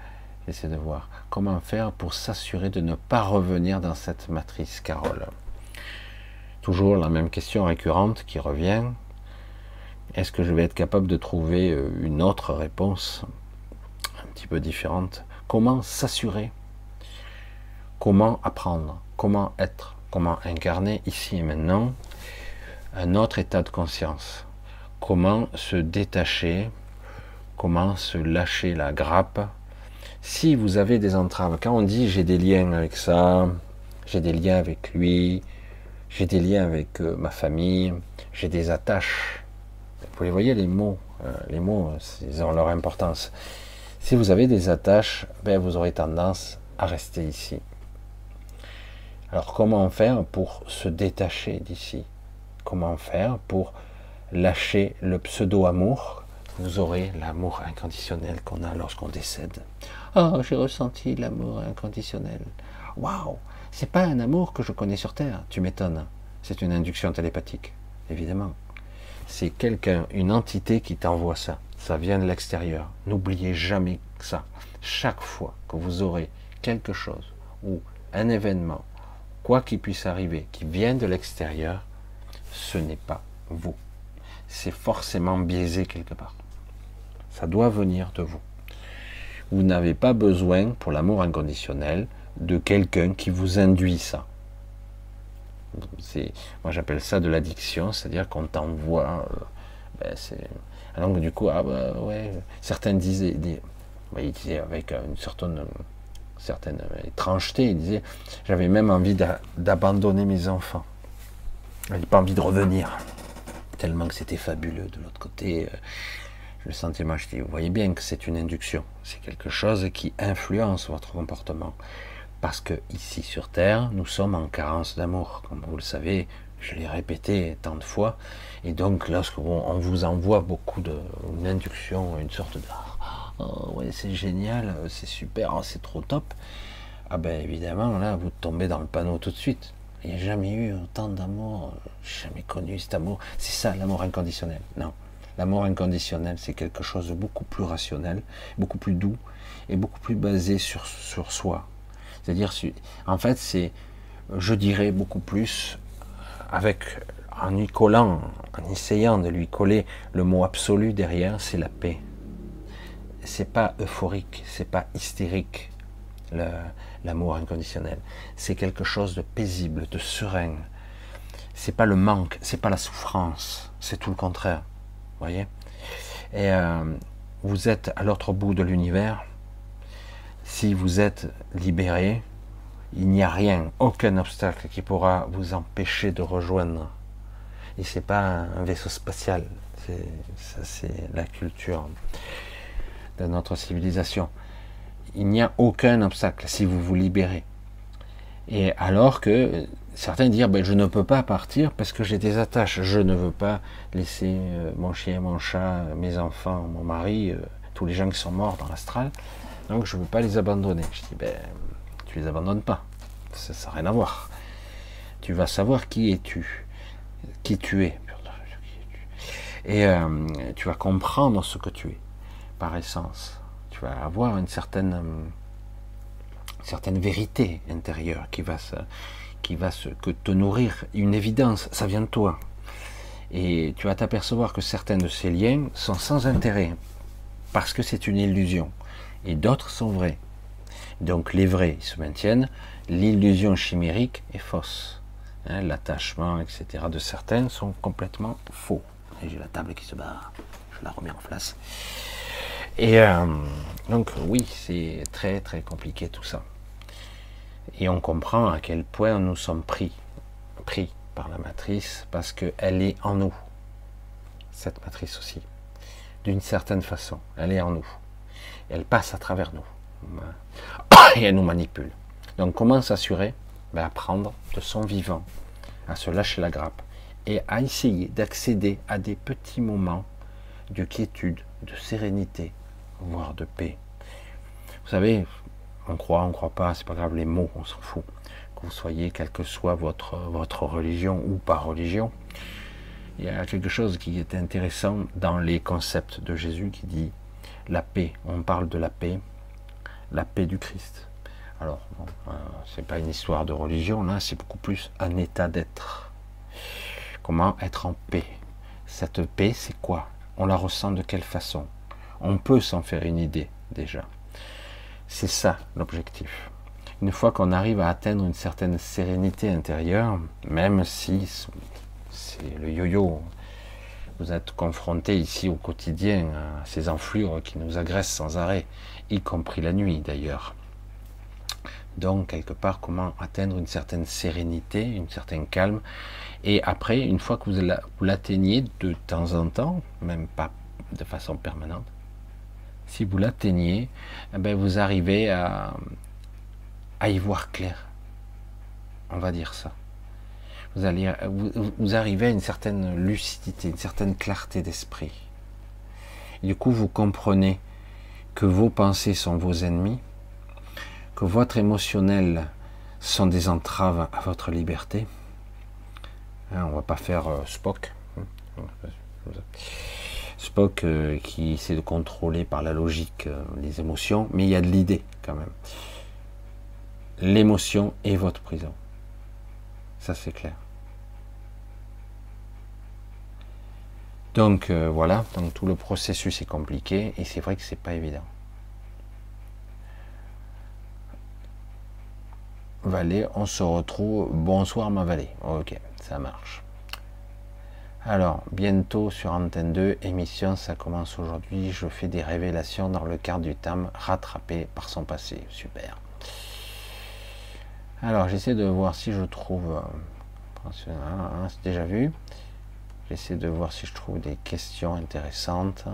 j'essaie de voir comment faire pour s'assurer de ne pas revenir dans cette matrice Carole. Toujours la même question récurrente qui revient. Est-ce que je vais être capable de trouver euh, une autre réponse un petit peu différente? Comment s'assurer? Comment apprendre? Comment être? Comment incarner ici et maintenant un autre état de conscience? Comment se détacher? Comment se lâcher la grappe? Si vous avez des entraves, quand on dit j'ai des liens avec ça, j'ai des liens avec lui, j'ai des liens avec euh, ma famille, j'ai des attaches. Vous les voyez les mots, euh, les mots, ils ont leur importance. Si vous avez des attaches, ben, vous aurez tendance à rester ici. Alors comment faire pour se détacher d'ici? Comment faire pour lâcher le pseudo-amour? Vous aurez l'amour inconditionnel qu'on a lorsqu'on décède. Oh, j'ai ressenti l'amour inconditionnel. Waouh C'est pas un amour que je connais sur Terre, tu m'étonnes. C'est une induction télépathique, évidemment. C'est quelqu'un, une entité qui t'envoie ça. Ça vient de l'extérieur. N'oubliez jamais ça. Chaque fois que vous aurez quelque chose ou un événement quoi qu'il puisse arriver, qui vient de l'extérieur, ce n'est pas vous. C'est forcément biaisé quelque part. Ça doit venir de vous. Vous n'avez pas besoin, pour l'amour inconditionnel, de quelqu'un qui vous induit ça. Moi j'appelle ça de l'addiction, c'est-à-dire qu'on t'envoie. Euh, ben alors du coup, ah bah, certains disaient, ils disaient avec une certaine certaines étrangetés. Il disait J'avais même envie d'abandonner mes enfants. J'avais pas envie de revenir. Tellement que c'était fabuleux. De l'autre côté, euh, je le sentais dis Vous voyez bien que c'est une induction. C'est quelque chose qui influence votre comportement. Parce que ici sur Terre, nous sommes en carence d'amour. Comme vous le savez, je l'ai répété tant de fois. Et donc, lorsqu'on vous envoie beaucoup de, une une sorte de oh ouais c'est génial, c'est super, oh, c'est trop top, ah ben évidemment là vous tombez dans le panneau tout de suite. Il n'y a jamais eu autant d'amour, jamais connu cet amour. C'est ça l'amour inconditionnel. Non, l'amour inconditionnel c'est quelque chose de beaucoup plus rationnel, beaucoup plus doux et beaucoup plus basé sur soi. C'est-à-dire, en fait, c'est, je dirais, beaucoup plus avec en y collant, en essayant de lui coller le mot absolu derrière, c'est la paix c'est pas euphorique, c'est pas hystérique l'amour inconditionnel. C'est quelque chose de paisible, de serein. C'est pas le manque, c'est pas la souffrance, c'est tout le contraire. Voyez? Et euh, vous êtes à l'autre bout de l'univers. Si vous êtes libéré, il n'y a rien, aucun obstacle qui pourra vous empêcher de rejoindre. Et c'est pas un vaisseau spatial, ça c'est la culture de notre civilisation. Il n'y a aucun obstacle si vous vous libérez. Et alors que certains disent ben, je ne peux pas partir parce que j'ai des attaches, je ne veux pas laisser euh, mon chien, mon chat, mes enfants, mon mari, euh, tous les gens qui sont morts dans l'astral, donc je ne veux pas les abandonner. Je dis ben tu les abandonnes pas, ça n'a rien à voir. Tu vas savoir qui es-tu, qui tu es, et euh, tu vas comprendre ce que tu es par essence. Tu vas avoir une certaine, certaine vérité intérieure qui va, se, qui va se, que te nourrir, une évidence, ça vient de toi. Et tu vas t'apercevoir que certains de ces liens sont sans intérêt, parce que c'est une illusion, et d'autres sont vrais. Donc les vrais se maintiennent, l'illusion chimérique est fausse. Hein, l'attachement, etc. de certains sont complètement faux. J'ai la table qui se barre, je la remets en place. Et euh, donc oui, c'est très très compliqué tout ça. Et on comprend à quel point nous sommes pris, pris par la matrice, parce qu'elle est en nous, cette matrice aussi, d'une certaine façon, elle est en nous. Elle passe à travers nous. Et elle nous manipule. Donc comment s'assurer? Ben, Apprendre de son vivant, à se lâcher la grappe, et à essayer d'accéder à des petits moments de quiétude, de sérénité, voire de paix. Vous savez, on croit, on croit pas, c'est pas grave, les mots, on s'en fout. Que vous soyez, quelle que soit votre, votre religion ou pas religion, il y a quelque chose qui est intéressant dans les concepts de Jésus qui dit La paix, on parle de la paix, la paix du Christ. Alors, ce euh, c'est pas une histoire de religion, là, c'est beaucoup plus un état d'être. Comment être en paix? Cette paix, c'est quoi? On la ressent de quelle façon? On peut s'en faire une idée déjà. C'est ça l'objectif. Une fois qu'on arrive à atteindre une certaine sérénité intérieure, même si c'est le yo-yo, vous êtes confronté ici au quotidien à ces enflures qui nous agressent sans arrêt, y compris la nuit d'ailleurs. Donc, quelque part, comment atteindre une certaine sérénité, une certaine calme. Et après, une fois que vous l'atteignez de temps en temps, même pas de façon permanente, si vous l'atteignez, eh ben vous arrivez à, à y voir clair. On va dire ça. Vous, arrivez à une certaine lucidité, une certaine clarté d'esprit. Du coup, vous comprenez que vos pensées sont vos ennemis, que votre émotionnel sont des entraves à votre liberté. Hein, on va pas faire euh, Spock. Spock euh, qui essaie de contrôler par la logique euh, les émotions, mais il y a de l'idée quand même. L'émotion est votre prison. Ça c'est clair. Donc euh, voilà, donc tout le processus est compliqué et c'est vrai que c'est pas évident. Valet, on se retrouve. Bonsoir ma Valet. Ok, ça marche. Alors, bientôt sur Antenne 2, émission, ça commence aujourd'hui. Je fais des révélations dans le cadre du thème rattrapé par son passé. Super. Alors, j'essaie de voir si je trouve. Euh, hein, c'est déjà vu. J'essaie de voir si je trouve des questions intéressantes.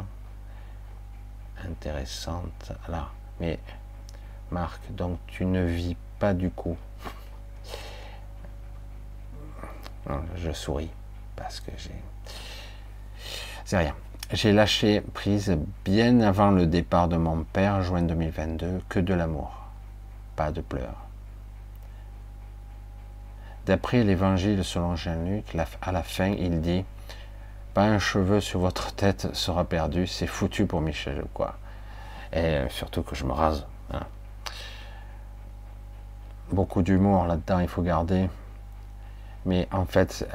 Intéressantes. Là. Mais, Marc, donc tu ne vis pas du coup. je souris parce que j'ai. C'est rien. J'ai lâché prise bien avant le départ de mon père, juin 2022, que de l'amour, pas de pleurs. D'après l'évangile selon Jean-Luc, à la fin, il dit Pas un cheveu sur votre tête sera perdu, c'est foutu pour Michel, quoi. Et surtout que je me rase. Hein. Beaucoup d'humour là-dedans, il faut garder. Mais en fait,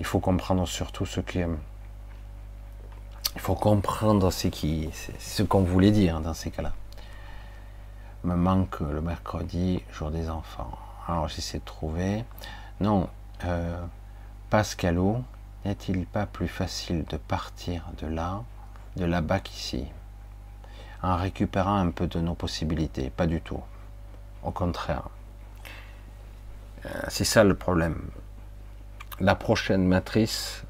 il faut comprendre surtout ce qui. Il faut comprendre ce qu'on voulait dire dans ces cas-là. Me manque le mercredi, jour des enfants. Alors j'essaie de trouver. Non, euh, Pascalo, n'est-il pas plus facile de partir de là, de là-bas qu'ici, en récupérant un peu de nos possibilités? Pas du tout. Au contraire. Euh, c'est ça le problème la prochaine matrice,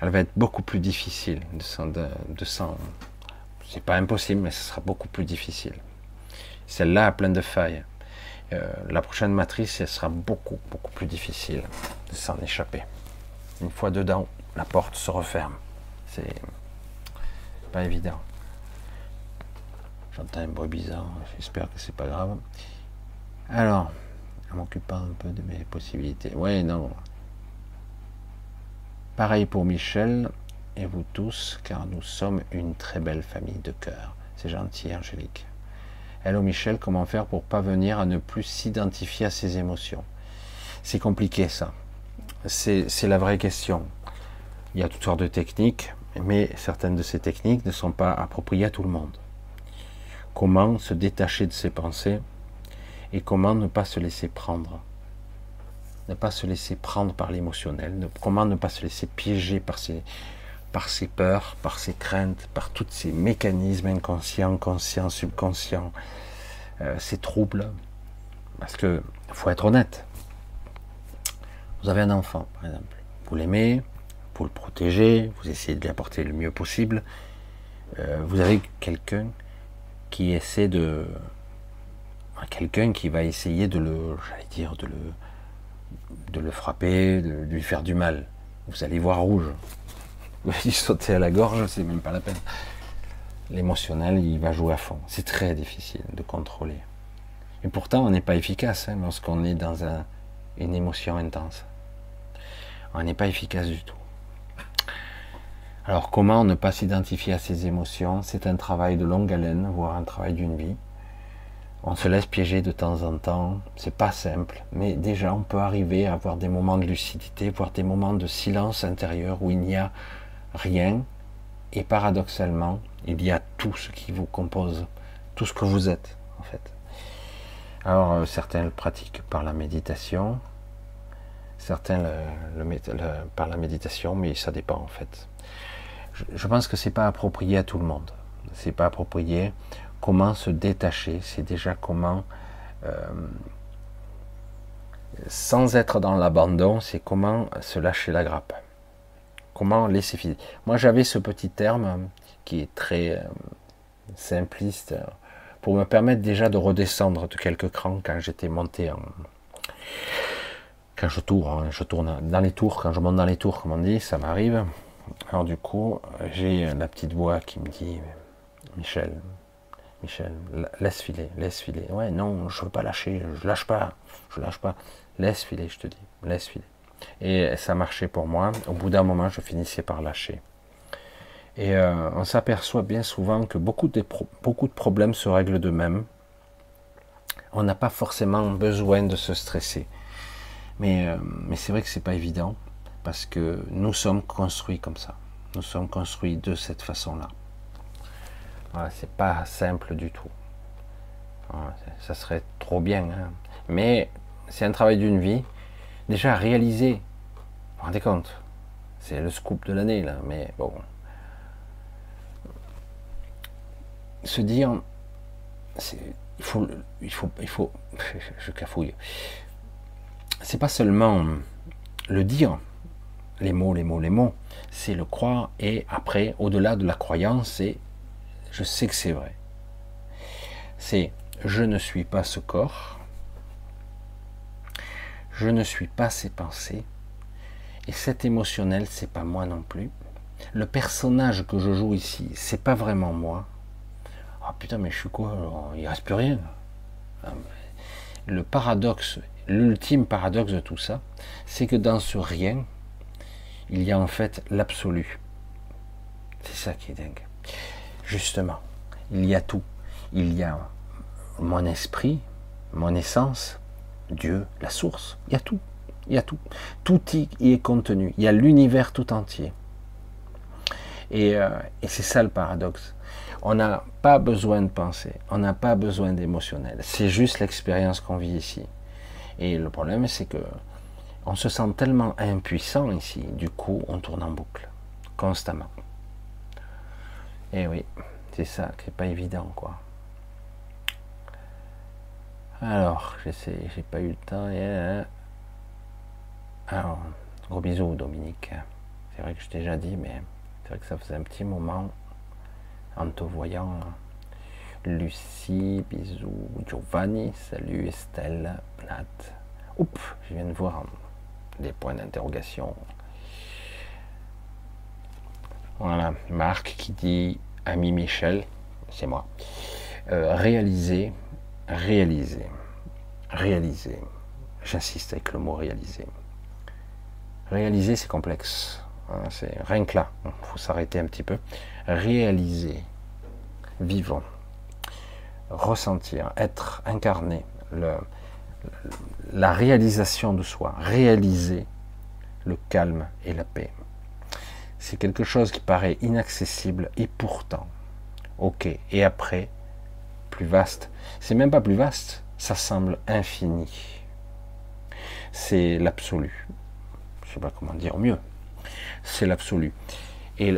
elle va être beaucoup plus difficile de s'en. C'est pas impossible, mais ce sera beaucoup plus difficile. Celle-là a plein de failles. Euh, la prochaine matrice, elle sera beaucoup, beaucoup plus difficile de s'en échapper. Une fois dedans, la porte se referme. C'est pas évident. J'entends un bruit bizarre, j'espère que c'est pas grave. Alors, en m'occupant un peu de mes possibilités. Oui, non, Pareil pour Michel et vous tous, car nous sommes une très belle famille de cœur. C'est gentil, Angélique. Hello Michel, comment faire pour parvenir à ne plus s'identifier à ses émotions? C'est compliqué ça. C'est la vraie question. Il y a toutes sortes de techniques, mais certaines de ces techniques ne sont pas appropriées à tout le monde. Comment se détacher de ses pensées et comment ne pas se laisser prendre? Ne pas se laisser prendre par l'émotionnel, comment ne pas se laisser piéger par ses, peurs, par ses craintes, par tous ces mécanismes inconscients, conscients, subconscients, euh, ces troubles? Parce que faut être honnête. Vous avez un enfant, par exemple. Vous l'aimez, vous le protégez, vous essayez de lui apporter le mieux possible. Euh, vous avez quelqu'un qui essaie de. Quelqu'un qui va essayer de le. J'allais dire, de le de le frapper, de lui faire du mal. Vous allez voir rouge. Allez sauter à la gorge, c'est même pas la peine. L'émotionnel, il va jouer à fond. C'est très difficile de contrôler. Et pourtant, on n'est pas efficace hein, lorsqu'on est dans une émotion intense. On n'est pas efficace du tout. Alors comment ne pas s'identifier à ces émotions? C'est un travail de longue haleine, voire un travail d'une vie. On se laisse piéger de temps en temps, c'est pas simple, mais déjà on peut arriver à avoir des moments de lucidité, voire des moments de silence intérieur où il n'y a rien, et paradoxalement, il y a tout ce qui vous compose, tout ce que vous êtes, en fait. Alors, euh, certains le pratiquent par la méditation, certains le, par la méditation, mais ça dépend, en fait. Je, pense que c'est pas approprié à tout le monde. C'est pas approprié. Comment se détacher C'est déjà comment, euh, sans être dans l'abandon, c'est comment se lâcher la grappe. Comment laisser filer. Moi, j'avais ce petit terme qui est très euh, simpliste pour me permettre déjà de redescendre de quelques crans quand j'étais monté en. Quand je tourne, hein, je tourne dans les tours, quand je monte dans les tours, comme on dit, ça m'arrive. Alors, du coup, j'ai la petite voix qui me dit Michel, Michel, laisse filer, laisse filer. Ouais, non, je veux pas lâcher, je lâche pas, je lâche pas. Laisse filer, je te dis, laisse filer. Et ça marchait pour moi. Au bout d'un moment, je finissais par lâcher. Et euh, on s'aperçoit bien souvent que beaucoup beaucoup de problèmes se règlent d'eux-mêmes. On n'a pas forcément besoin de se stresser. Mais, euh, mais c'est vrai que c'est pas évident parce que nous sommes construits comme ça. Nous sommes construits de cette façon-là. Voilà, c'est pas simple du tout. ça serait trop bien. Hein. Mais c'est un travail d'une vie. Déjà réaliser. Vous vous rendez compte? C'est le scoop de l'année là. Mais bon, se dire, il faut, il faut, il faut, je cafouille. C'est pas seulement le dire, les mots, les mots, les mots, c'est le croire et après, au-delà de la croyance, c'est je sais que c'est vrai. C'est je ne suis pas ce corps, je ne suis pas ces pensées, et cet émotionnel, c'est pas moi non plus. Le personnage que je joue ici, c'est pas vraiment moi, ah putain, mais je suis quoi? Il reste plus rien. Ah, le paradoxe, l'ultime paradoxe de tout ça, c'est que dans ce rien, il y a en fait l'absolu. C'est ça qui est dingue. Justement, il y a tout. Il y a mon esprit, mon essence, Dieu, la source. Il y a tout. Il y a tout. Tout y est contenu. Il y a l'univers tout entier. Et, euh, et c'est ça le paradoxe. On n'a pas besoin de penser, on n'a pas besoin d'émotionnel. C'est juste l'expérience qu'on vit ici. Et le problème, c'est que on se sent tellement impuissant ici, du coup, on tourne en boucle, constamment. Et oui, c'est ça qui n'est pas évident, quoi. Alors, j'essaie, j'ai pas eu le temps. Hein. Alors, gros bisous, Dominique. C'est vrai que je t'ai déjà dit, mais c'est vrai que ça faisait un petit moment en te voyant. Lucie, bisous. Giovanni, salut Estelle, Nat. Oups, je viens de voir des points d'interrogation. Voilà, Marc qui dit Ami Michel, c'est moi. Euh, réaliser, réaliser, réaliser. J'insiste avec le mot réaliser. Réaliser, c'est complexe. Hein, c'est rien que là. Il faut s'arrêter un petit peu. Réaliser, vivant, ressentir, être incarné, la réalisation de soi, réaliser le calme et la paix. C'est quelque chose qui paraît inaccessible et pourtant, ok. Et après, plus vaste. C'est même pas plus vaste, ça semble infini. C'est l'absolu. Je sais pas comment dire mieux. C'est l'absolu. Et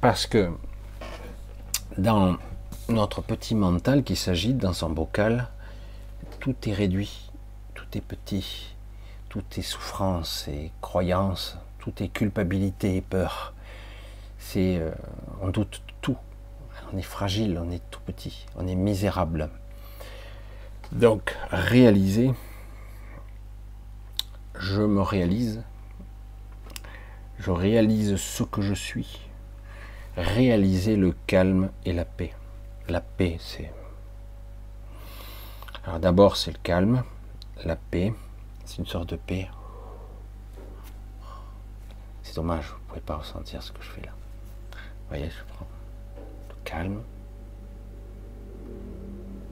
parce que dans notre petit mental qui s'agite dans son bocal, tout est réduit, tout est petit, tout est souffrance et croyance, tout est culpabilité et peur. C'est, euh, on doute tout. On est fragile, on est tout petit, on est misérable. Donc, réaliser, je me réalise, je réalise ce que je suis, réaliser le calme et la paix. La paix, c'est... Alors d'abord, c'est le calme, la paix, c'est une sorte de paix. C'est dommage, vous ne pouvez pas ressentir ce que je fais là. Vous voyez, je prends le calme,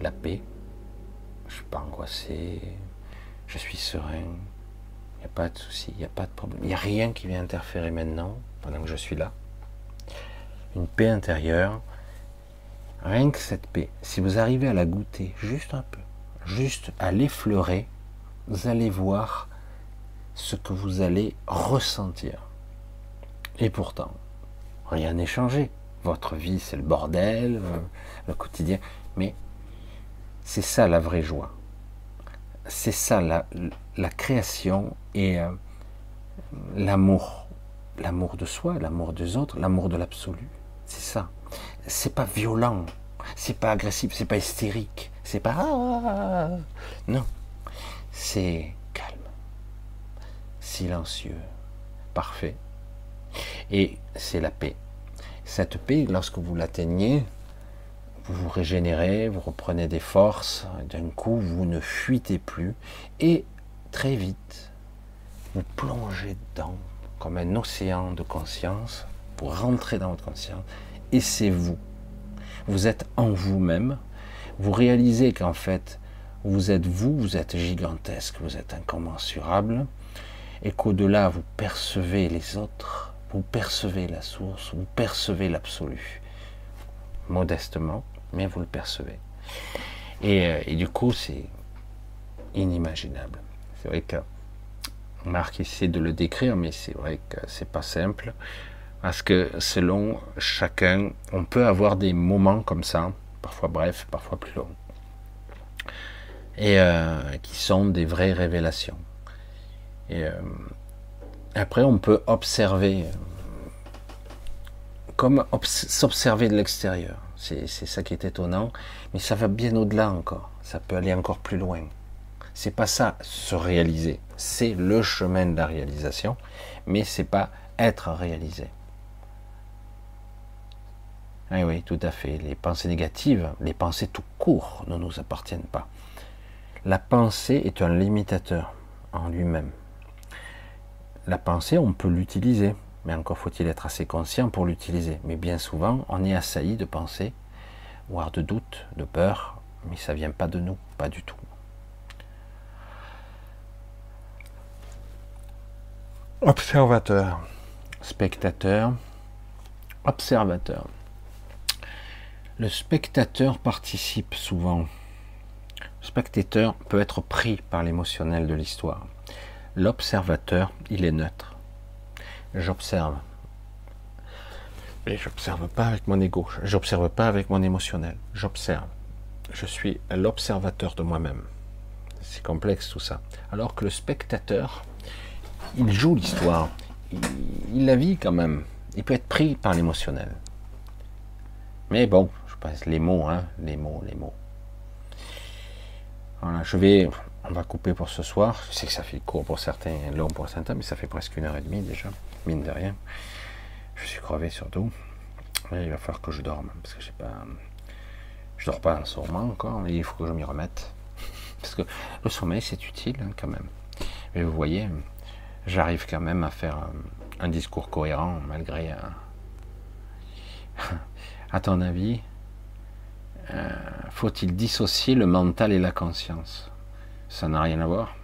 la paix. Je suis pas angoissé, je suis serein. Il n'y a pas de souci, il n'y a pas de problème. Il n'y a rien qui vient interférer maintenant, pendant que je suis là. Une paix intérieure. Rien que cette paix, si vous arrivez à la goûter juste un peu, juste à l'effleurer, vous allez voir ce que vous allez ressentir. Et pourtant, rien n'est changé. Votre vie, c'est le bordel, euh, le quotidien. Mais c'est ça la vraie joie. C'est ça la, création et euh, l'amour. L'amour de soi, l'amour des autres, l'amour de l'absolu. C'est ça. C'est pas violent, c'est pas agressif, c'est pas hystérique, c'est pas ah, non. C'est calme, silencieux, parfait. Et c'est la paix. Cette paix, lorsque vous l'atteignez, vous vous régénérez, vous reprenez des forces, d'un coup vous ne fuitez plus, et très vite, vous plongez dedans comme un océan de conscience, vous rentrez dans votre conscience, et c'est vous. Vous êtes en vous-même, vous réalisez qu'en fait, vous êtes vous, vous êtes gigantesque, vous êtes incommensurable, et qu'au-delà, vous percevez les autres, vous percevez la source, vous percevez l'absolu, modestement, mais vous le percevez. Et, euh, du coup, c'est inimaginable. C'est vrai que Marc essaie de le décrire, mais c'est vrai que c'est pas simple. Parce que selon chacun, on peut avoir des moments comme ça, parfois brefs, parfois plus longs, et euh, qui sont des vraies révélations. Euh, après, on peut observer, comme s'observer de l'extérieur. C'est ça qui est étonnant, mais ça va bien au-delà encore. Ça peut aller encore plus loin. C'est pas ça se réaliser, c'est le chemin de la réalisation, mais c'est pas être réalisé. Oui, oui, tout à fait. Les pensées négatives, les pensées tout court ne nous appartiennent pas. La pensée est un limitateur en lui-même. La pensée, on peut l'utiliser. Mais encore faut-il être assez conscient pour l'utiliser. Mais bien souvent, on est assailli de pensées, voire de doutes, de peur, mais ça vient pas de nous, pas du tout. Observateur, spectateur, observateur. Le spectateur participe souvent. Le spectateur peut être pris par l'émotionnel de l'histoire. L'observateur, il est neutre j'observe. Mais j'observe pas avec mon ego, j'observe pas avec mon émotionnel, j'observe. Je suis l'observateur de moi-même. C'est complexe tout ça. Alors que le spectateur, il joue l'histoire, il, la vit quand même. Il peut être pris par l'émotionnel. Mais bon, les mots, hein, les mots, les mots. Voilà, je vais, on va couper pour ce soir. Je sais que ça fait court pour certains, long pour certains, mais ça fait presque une heure et demie déjà mine de rien. Je suis crevé surtout. il va falloir que je dorme, parce que j'ai pas. Je dors pas en moment encore, mais il faut que je m'y remette. Parce que le sommeil, c'est utile hein, quand même. Mais vous voyez, j'arrive quand même à faire un, discours cohérent malgré. à ton avis, euh, faut-il dissocier le mental et la conscience? Ça n'a rien à voir.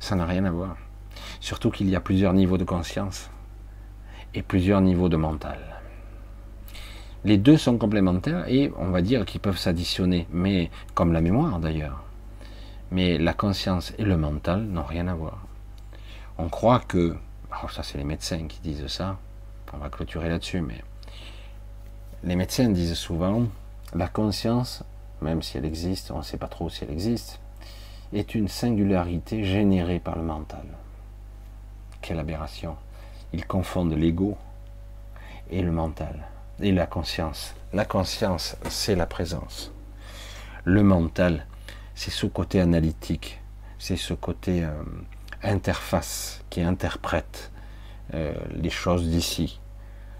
Ça n'a rien à voir. Surtout qu'il y a plusieurs niveaux de conscience et plusieurs niveaux de mental. Les deux sont complémentaires et on va dire qu'ils peuvent s'additionner, mais comme la mémoire d'ailleurs. Mais la conscience et le mental n'ont rien à voir. On croit que, alors ça c'est les médecins qui disent ça, on va clôturer là-dessus, mais les médecins disent souvent, la conscience, même si elle existe, on ne sait pas trop si elle existe, est une singularité générée par le mental. Quelle aberration. Ils confondent l'ego et le mental, et la conscience. La conscience, c'est la présence. Le mental, c'est ce côté analytique, c'est ce côté euh, interface qui interprète euh, les choses d'ici.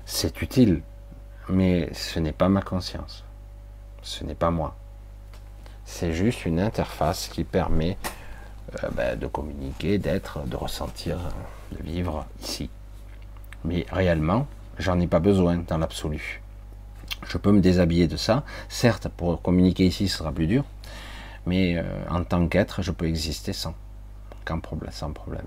C'est utile, mais ce n'est pas ma conscience. Ce n'est pas moi. C'est juste une interface qui permet euh, ben, de communiquer, d'être, de ressentir, de vivre ici. Mais réellement, j'en ai pas besoin dans l'absolu. Je peux me déshabiller de ça. Certes, pour communiquer ici, ce sera plus dur. Mais euh, en tant qu'être, je peux exister sans. problème, sans problème.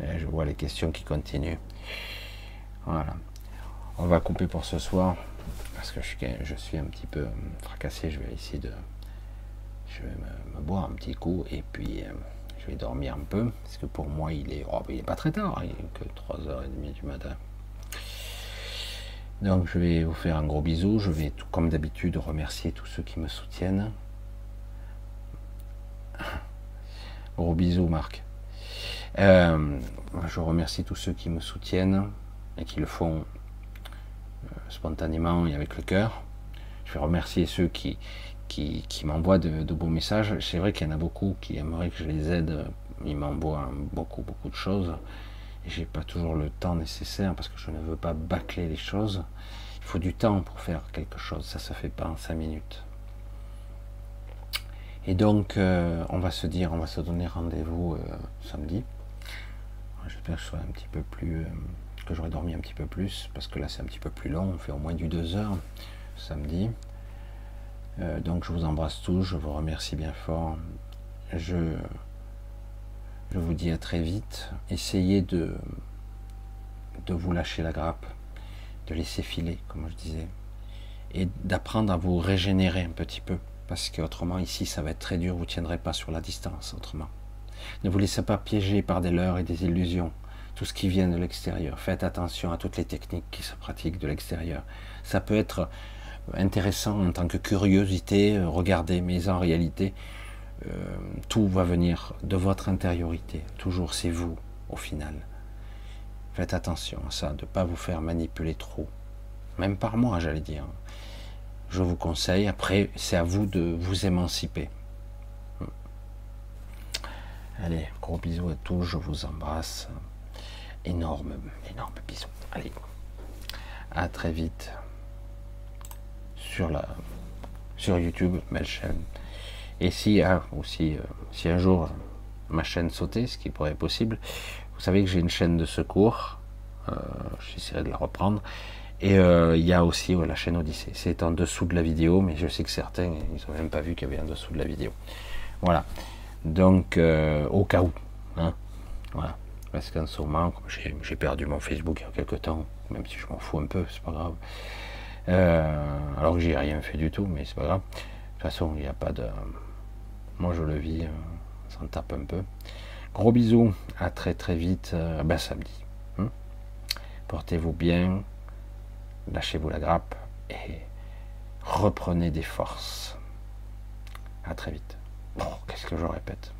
Je vois les questions qui continuent. Voilà. On va couper pour ce soir parce que je suis, un petit peu fracassé. Je vais essayer de. Je vais me, boire un petit coup et puis euh, je vais dormir un peu parce que pour moi il est. Oh, il est pas très tard, il est que 3h30 du matin. Donc je vais vous faire un gros bisou. Je vais, comme d'habitude, remercier tous ceux qui me soutiennent. Gros bisous, Marc. Euh, je remercie tous ceux qui me soutiennent et qui le font euh, spontanément et avec le cœur. Je vais remercier ceux qui, qui, m'envoient de, beaux messages. C'est vrai qu'il y en a beaucoup qui aimeraient que je les aide. Ils m'envoient beaucoup, beaucoup de choses. Et j'ai pas toujours le temps nécessaire parce que je ne veux pas bâcler les choses. Il faut du temps pour faire quelque chose. Ça se fait pas en cinq minutes. Et donc, euh, on va se dire, on va se donner rendez-vous samedi. J'espère que je serai un petit peu plus. Euh, que j'aurai dormi un petit peu plus, parce que là c'est un petit peu plus long, on fait au moins du 2 heures samedi. Euh, donc je vous embrasse tous, je vous remercie bien fort. Je, je vous dis à très vite. Essayez de, de vous lâcher la grappe, de laisser filer, comme je disais, et d'apprendre à vous régénérer un petit peu, parce qu'autrement ici ça va être très dur, vous ne tiendrez pas sur la distance autrement. Ne vous laissez pas piéger par des leurres et des illusions, tout ce qui vient de l'extérieur. Faites attention à toutes les techniques qui se pratiquent de l'extérieur. Ça peut être intéressant en tant que curiosité, euh, regardez, mais en réalité, euh, tout va venir de votre intériorité. Toujours c'est vous, au final. Faites attention à ça, de ne pas vous faire manipuler trop. Même par moi, j'allais dire. Je vous conseille, après, c'est à vous de vous émanciper. Allez, gros bisous à tous, je vous embrasse. Énorme, énorme bisous. Allez, à très vite sur la sur YouTube, ma chaîne. Et si aussi, euh, si un jour ma chaîne sautait, ce qui pourrait être possible, vous savez que j'ai une chaîne de secours. Euh, j'essaierai de la reprendre. Et euh, il y a aussi la chaîne Odyssée. C'est en dessous de la vidéo, mais je sais que certains, ils n'ont même pas vu qu'il y avait en dessous de la vidéo. Voilà. Donc, euh, au cas où. Hein, voilà. Parce qu'en ce moment, j'ai perdu mon Facebook il y a quelques temps, même si je m'en fous un peu, c'est pas grave. Euh, alors que j'ai rien fait du tout, mais c'est pas grave. De toute façon, il n'y a pas de. Moi, je le vis, ça euh, tape un peu. Gros bisous, à très très vite, ben samedi. Hein. Portez-vous bien, lâchez-vous la grappe et reprenez des forces. À très vite. Bon, qu'est-ce que je répète?